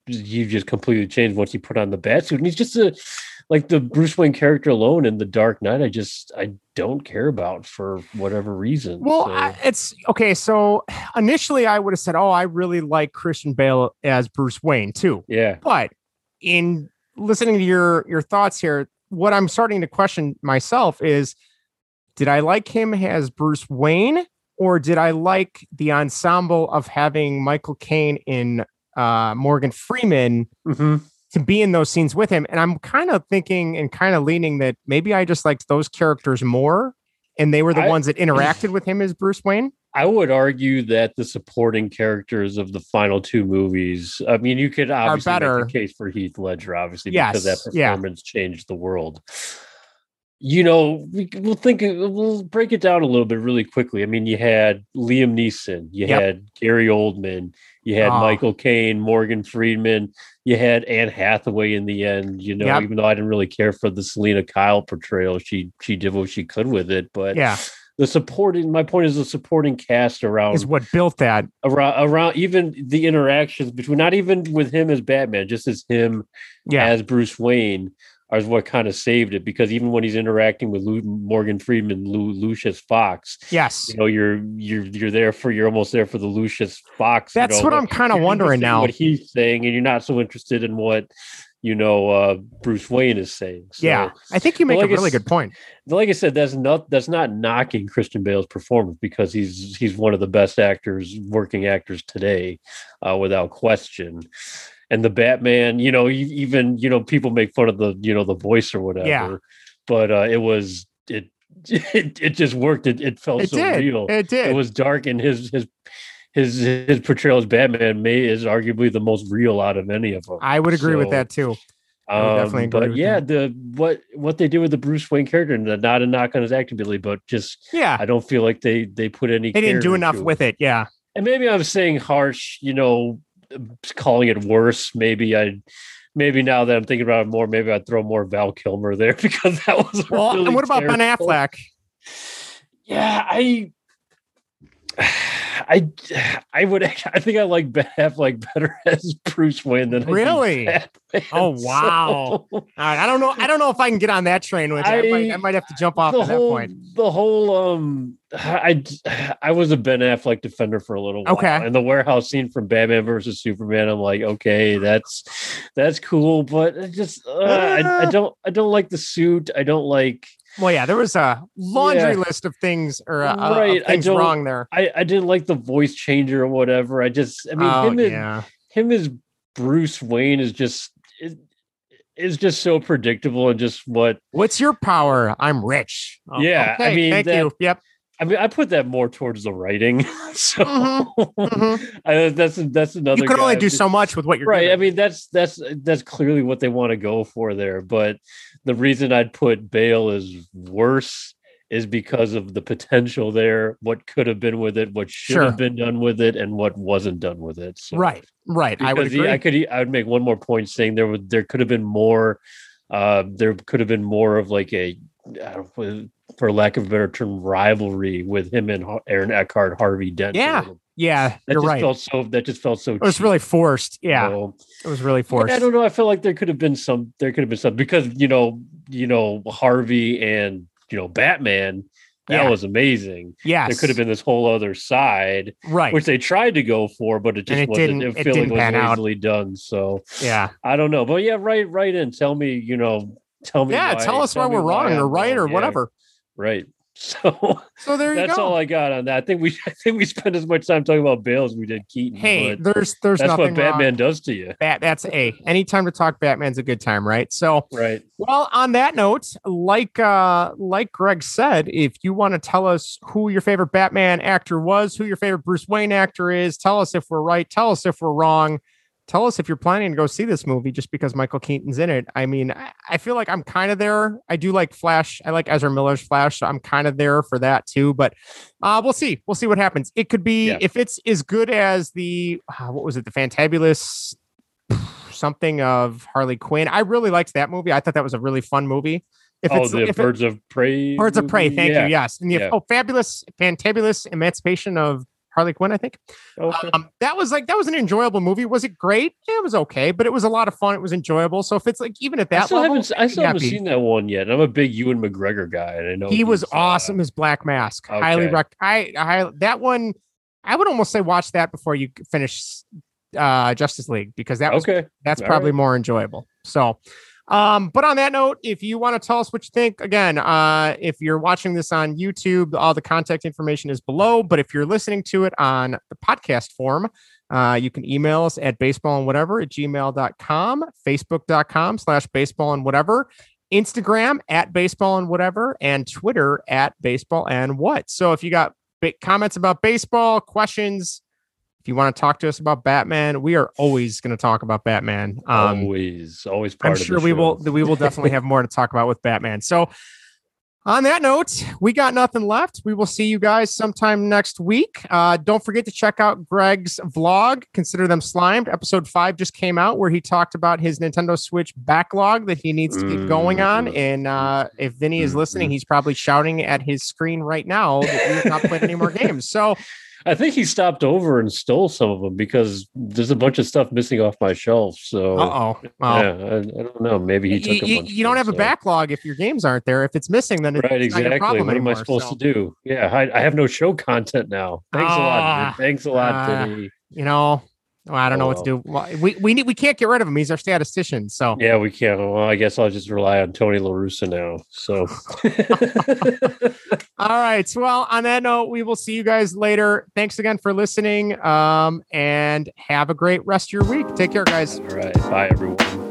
you just completely changed once he put on the bat suit, and he's just a like the Bruce Wayne character alone in the Dark Knight. I just I don't care about for whatever reason. Well, So, I, it's okay. So initially, I would have said, "Oh, I really like Christian Bale as Bruce Wayne too." yeah, But in listening to your your thoughts here, what I'm starting to question myself is, did I like him as Bruce Wayne, or did I like the ensemble of having Michael Caine in uh, Morgan Freeman Mhm. to be in those scenes with him? And I'm kind of thinking and kind of leaning that maybe I just liked those characters more, and they were the I- ones that interacted with him as Bruce Wayne. I would argue that the supporting characters of the final two movies. I mean, you could obviously make the case for Heath Ledger, obviously, because that Yes, yeah. performance changed the world. You know, we, we'll think we'll break it down a little bit really quickly. I mean, you had Liam Neeson, you Yep. had Gary Oldman, you had Ah. Michael Caine, Morgan Freeman, you had Anne Hathaway in the end. You know, Yep. even though I didn't really care for the Selina Kyle portrayal, she she did what she could with it. But Yeah, the supporting, my point is the supporting cast around is what built that. around around even the interactions between not even with him as Batman, just as him Yeah, as Bruce Wayne is what kind of saved it because even when he's interacting with Lu- Morgan Freeman, Lu- Lucius Fox, yes. you know you're you're you're there for you're almost there for the Lucius Fox. you That's know, what I'm kind of wondering now. What he's saying, and you're not so interested in what you know uh, Bruce Wayne is saying. So, yeah, I think you make like a really good point. like I said, that's not that's not knocking Christian Bale's performance because he's he's one of the best actors, working actors today, uh, without question. And the Batman, you know, even you know, people make fun of the you know the voice or whatever, Yeah. but uh, it was it it, it just worked. It, it felt It so did. real. It did. It was dark, and his his his his portrayal as Batman may is arguably the most real out of any of them. I would agree with that too. Definitely um, but yeah, the what what they did with the Bruce Wayne character, and not a knock on his acting ability, but just Yeah, I don't feel like they they put any. they didn't do enough with it. Yeah, And maybe I'm saying harsh, you know, calling it worse. Maybe I, maybe now that I'm thinking about it more, maybe I'd throw more Val Kilmer there because that was. well, really and what about Ben Affleck? Yeah, I. I I would I think I like Ben Affleck better as Bruce Wayne than I Really? Oh, wow. so- All right, I don't know. I don't know if I can get on that train. Which I, might, I- I might have to jump off at that whole, point. The whole um I I was a Ben Affleck defender for a little while. Okay. And the warehouse scene from Batman versus Superman, I'm like, okay, that's that's cool, but it just uh, I, I don't I don't like the suit. I don't like Well, yeah, there was a laundry Yeah. list of things or uh, Right, I things don't- wrong there. I, I didn't like the voice changer or whatever. I just I mean oh, him as yeah. him as Bruce Wayne is just is just so predictable and just what What's your power? I'm rich. Oh, Yeah, I mean, thank that- you. Yep. I mean I put that more towards the writing. so Mhm, mhm. I, that's that's another You can only do so much with what you're right i mean that's that's that's clearly what they want to go for there but the reason i'd put bale is worse is because of the potential there what could have been with it what should Sure. have been done with it and what wasn't done with it so, right, right. I would he- i could I would make one more point saying there would there could have been more uh there could have been more of like a I don't know, for lack of a better term rivalry with him and aaron eckhart harvey dent Yeah, yeah, that you're just right. felt so that just felt so it was cheap, really forced. Yeah, so- it was really forced. I don't know. I feel like there could have been some. There could have been some because you know, you know, Harvey and you know, Batman. That Yeah. was amazing. Yeah, There could have been this whole other side, right. which they tried to go for, but it just it wasn't. It, it feel like didn't it was out. lazily done. So yeah, I don't know, but yeah, right, right in. Tell me, you know, tell me. yeah. why- tell us why me we're wrong or right or. Yeah, whatever. Right. So So there you that's go. all I got on that. I think we, I think we spent as much time talking about Bale as we did Keaton. hey, there's there's that's nothing what Batman wrong. does to you, Bat, that's a any time to talk Batman's a good time, right? So right? Well, on that note, like uh like Greg said, if you want to tell us who your favorite Batman actor was, who your favorite Bruce Wayne actor is, tell us if we're right, tell us if we're wrong. Tell us if you're planning to go see this movie just because Michael Keaton's in it. I mean, I, I feel like I'm kind of there. I do like Flash. I like Ezra Miller's Flash, so I'm kind of there for that too. But uh, we'll see. We'll see what happens. It could be Yeah. if it's as good as the uh, what was it, the Fantabulous something of Harley Quinn. I really liked that movie. I thought that was a really fun movie. If oh, it's the if it- Birds of Prey. Birds of Prey, thank Yeah. you. Yes, and the Yeah. oh, fabulous, fantabulous emancipation of Harley Quinn. I think Okay. um, that was like that was an enjoyable movie. Was it great? Yeah, it was okay, but it was a lot of fun. It was enjoyable. So if it's like even at I that still level, haven't. I still haven't happy. seen that one yet. I'm a big Ewan McGregor guy, and I know he was uh, awesome as Black Mask. Highly okay. rec- I, I that one. I would almost say watch that before you finish uh Justice League because that was okay. that's All probably right. more enjoyable. So, um, but on that note, if you want to tell us what you think, again, uh, if you're watching this on YouTube, all the contact information is below. But if you're listening to it on the podcast form, uh, you can email us at baseball and whatever at gmail.com, facebook.com slash baseball and whatever, Instagram at baseball and whatever, and Twitter at baseball and what. So if you got big comments about baseball, questions, if you want to talk to us about Batman, we are always going to talk about Batman. Um, always, always part I'm sure we will show. we will definitely have more to talk about with Batman. So On that note, we got nothing left. We will see you guys sometime next week. Uh, don't forget to check out Greg's vlog, Consider Them Slimed. Episode five just came out where he talked about his Nintendo Switch backlog that he needs to keep going on. Mm. And uh, if Vinny is listening, he's probably shouting at his screen right now that we not played any more games. So I think he stopped over and stole some of them because there's a bunch of stuff missing off my shelf. So Uh oh. yeah, I, I don't know. Maybe he took you, a you- don't have a backlog if your games aren't there. If it's missing, then it's Right, exactly. problem What am I supposed so, to do? Yeah, I, I have no show content now. Thanks a lot. Ah, Vin. Thanks a lot, ah. Vinny. You know, well, I don't know what to do. Well, We we need we can't get rid of him. He's our statistician. So Yeah, we can't. Well, I guess I'll just rely on Tony LaRussa now. So all right. Well, on that note, we will see you guys later. Thanks again for listening. Um, and have a great rest of your week. Take care, guys. all right. Bye everyone.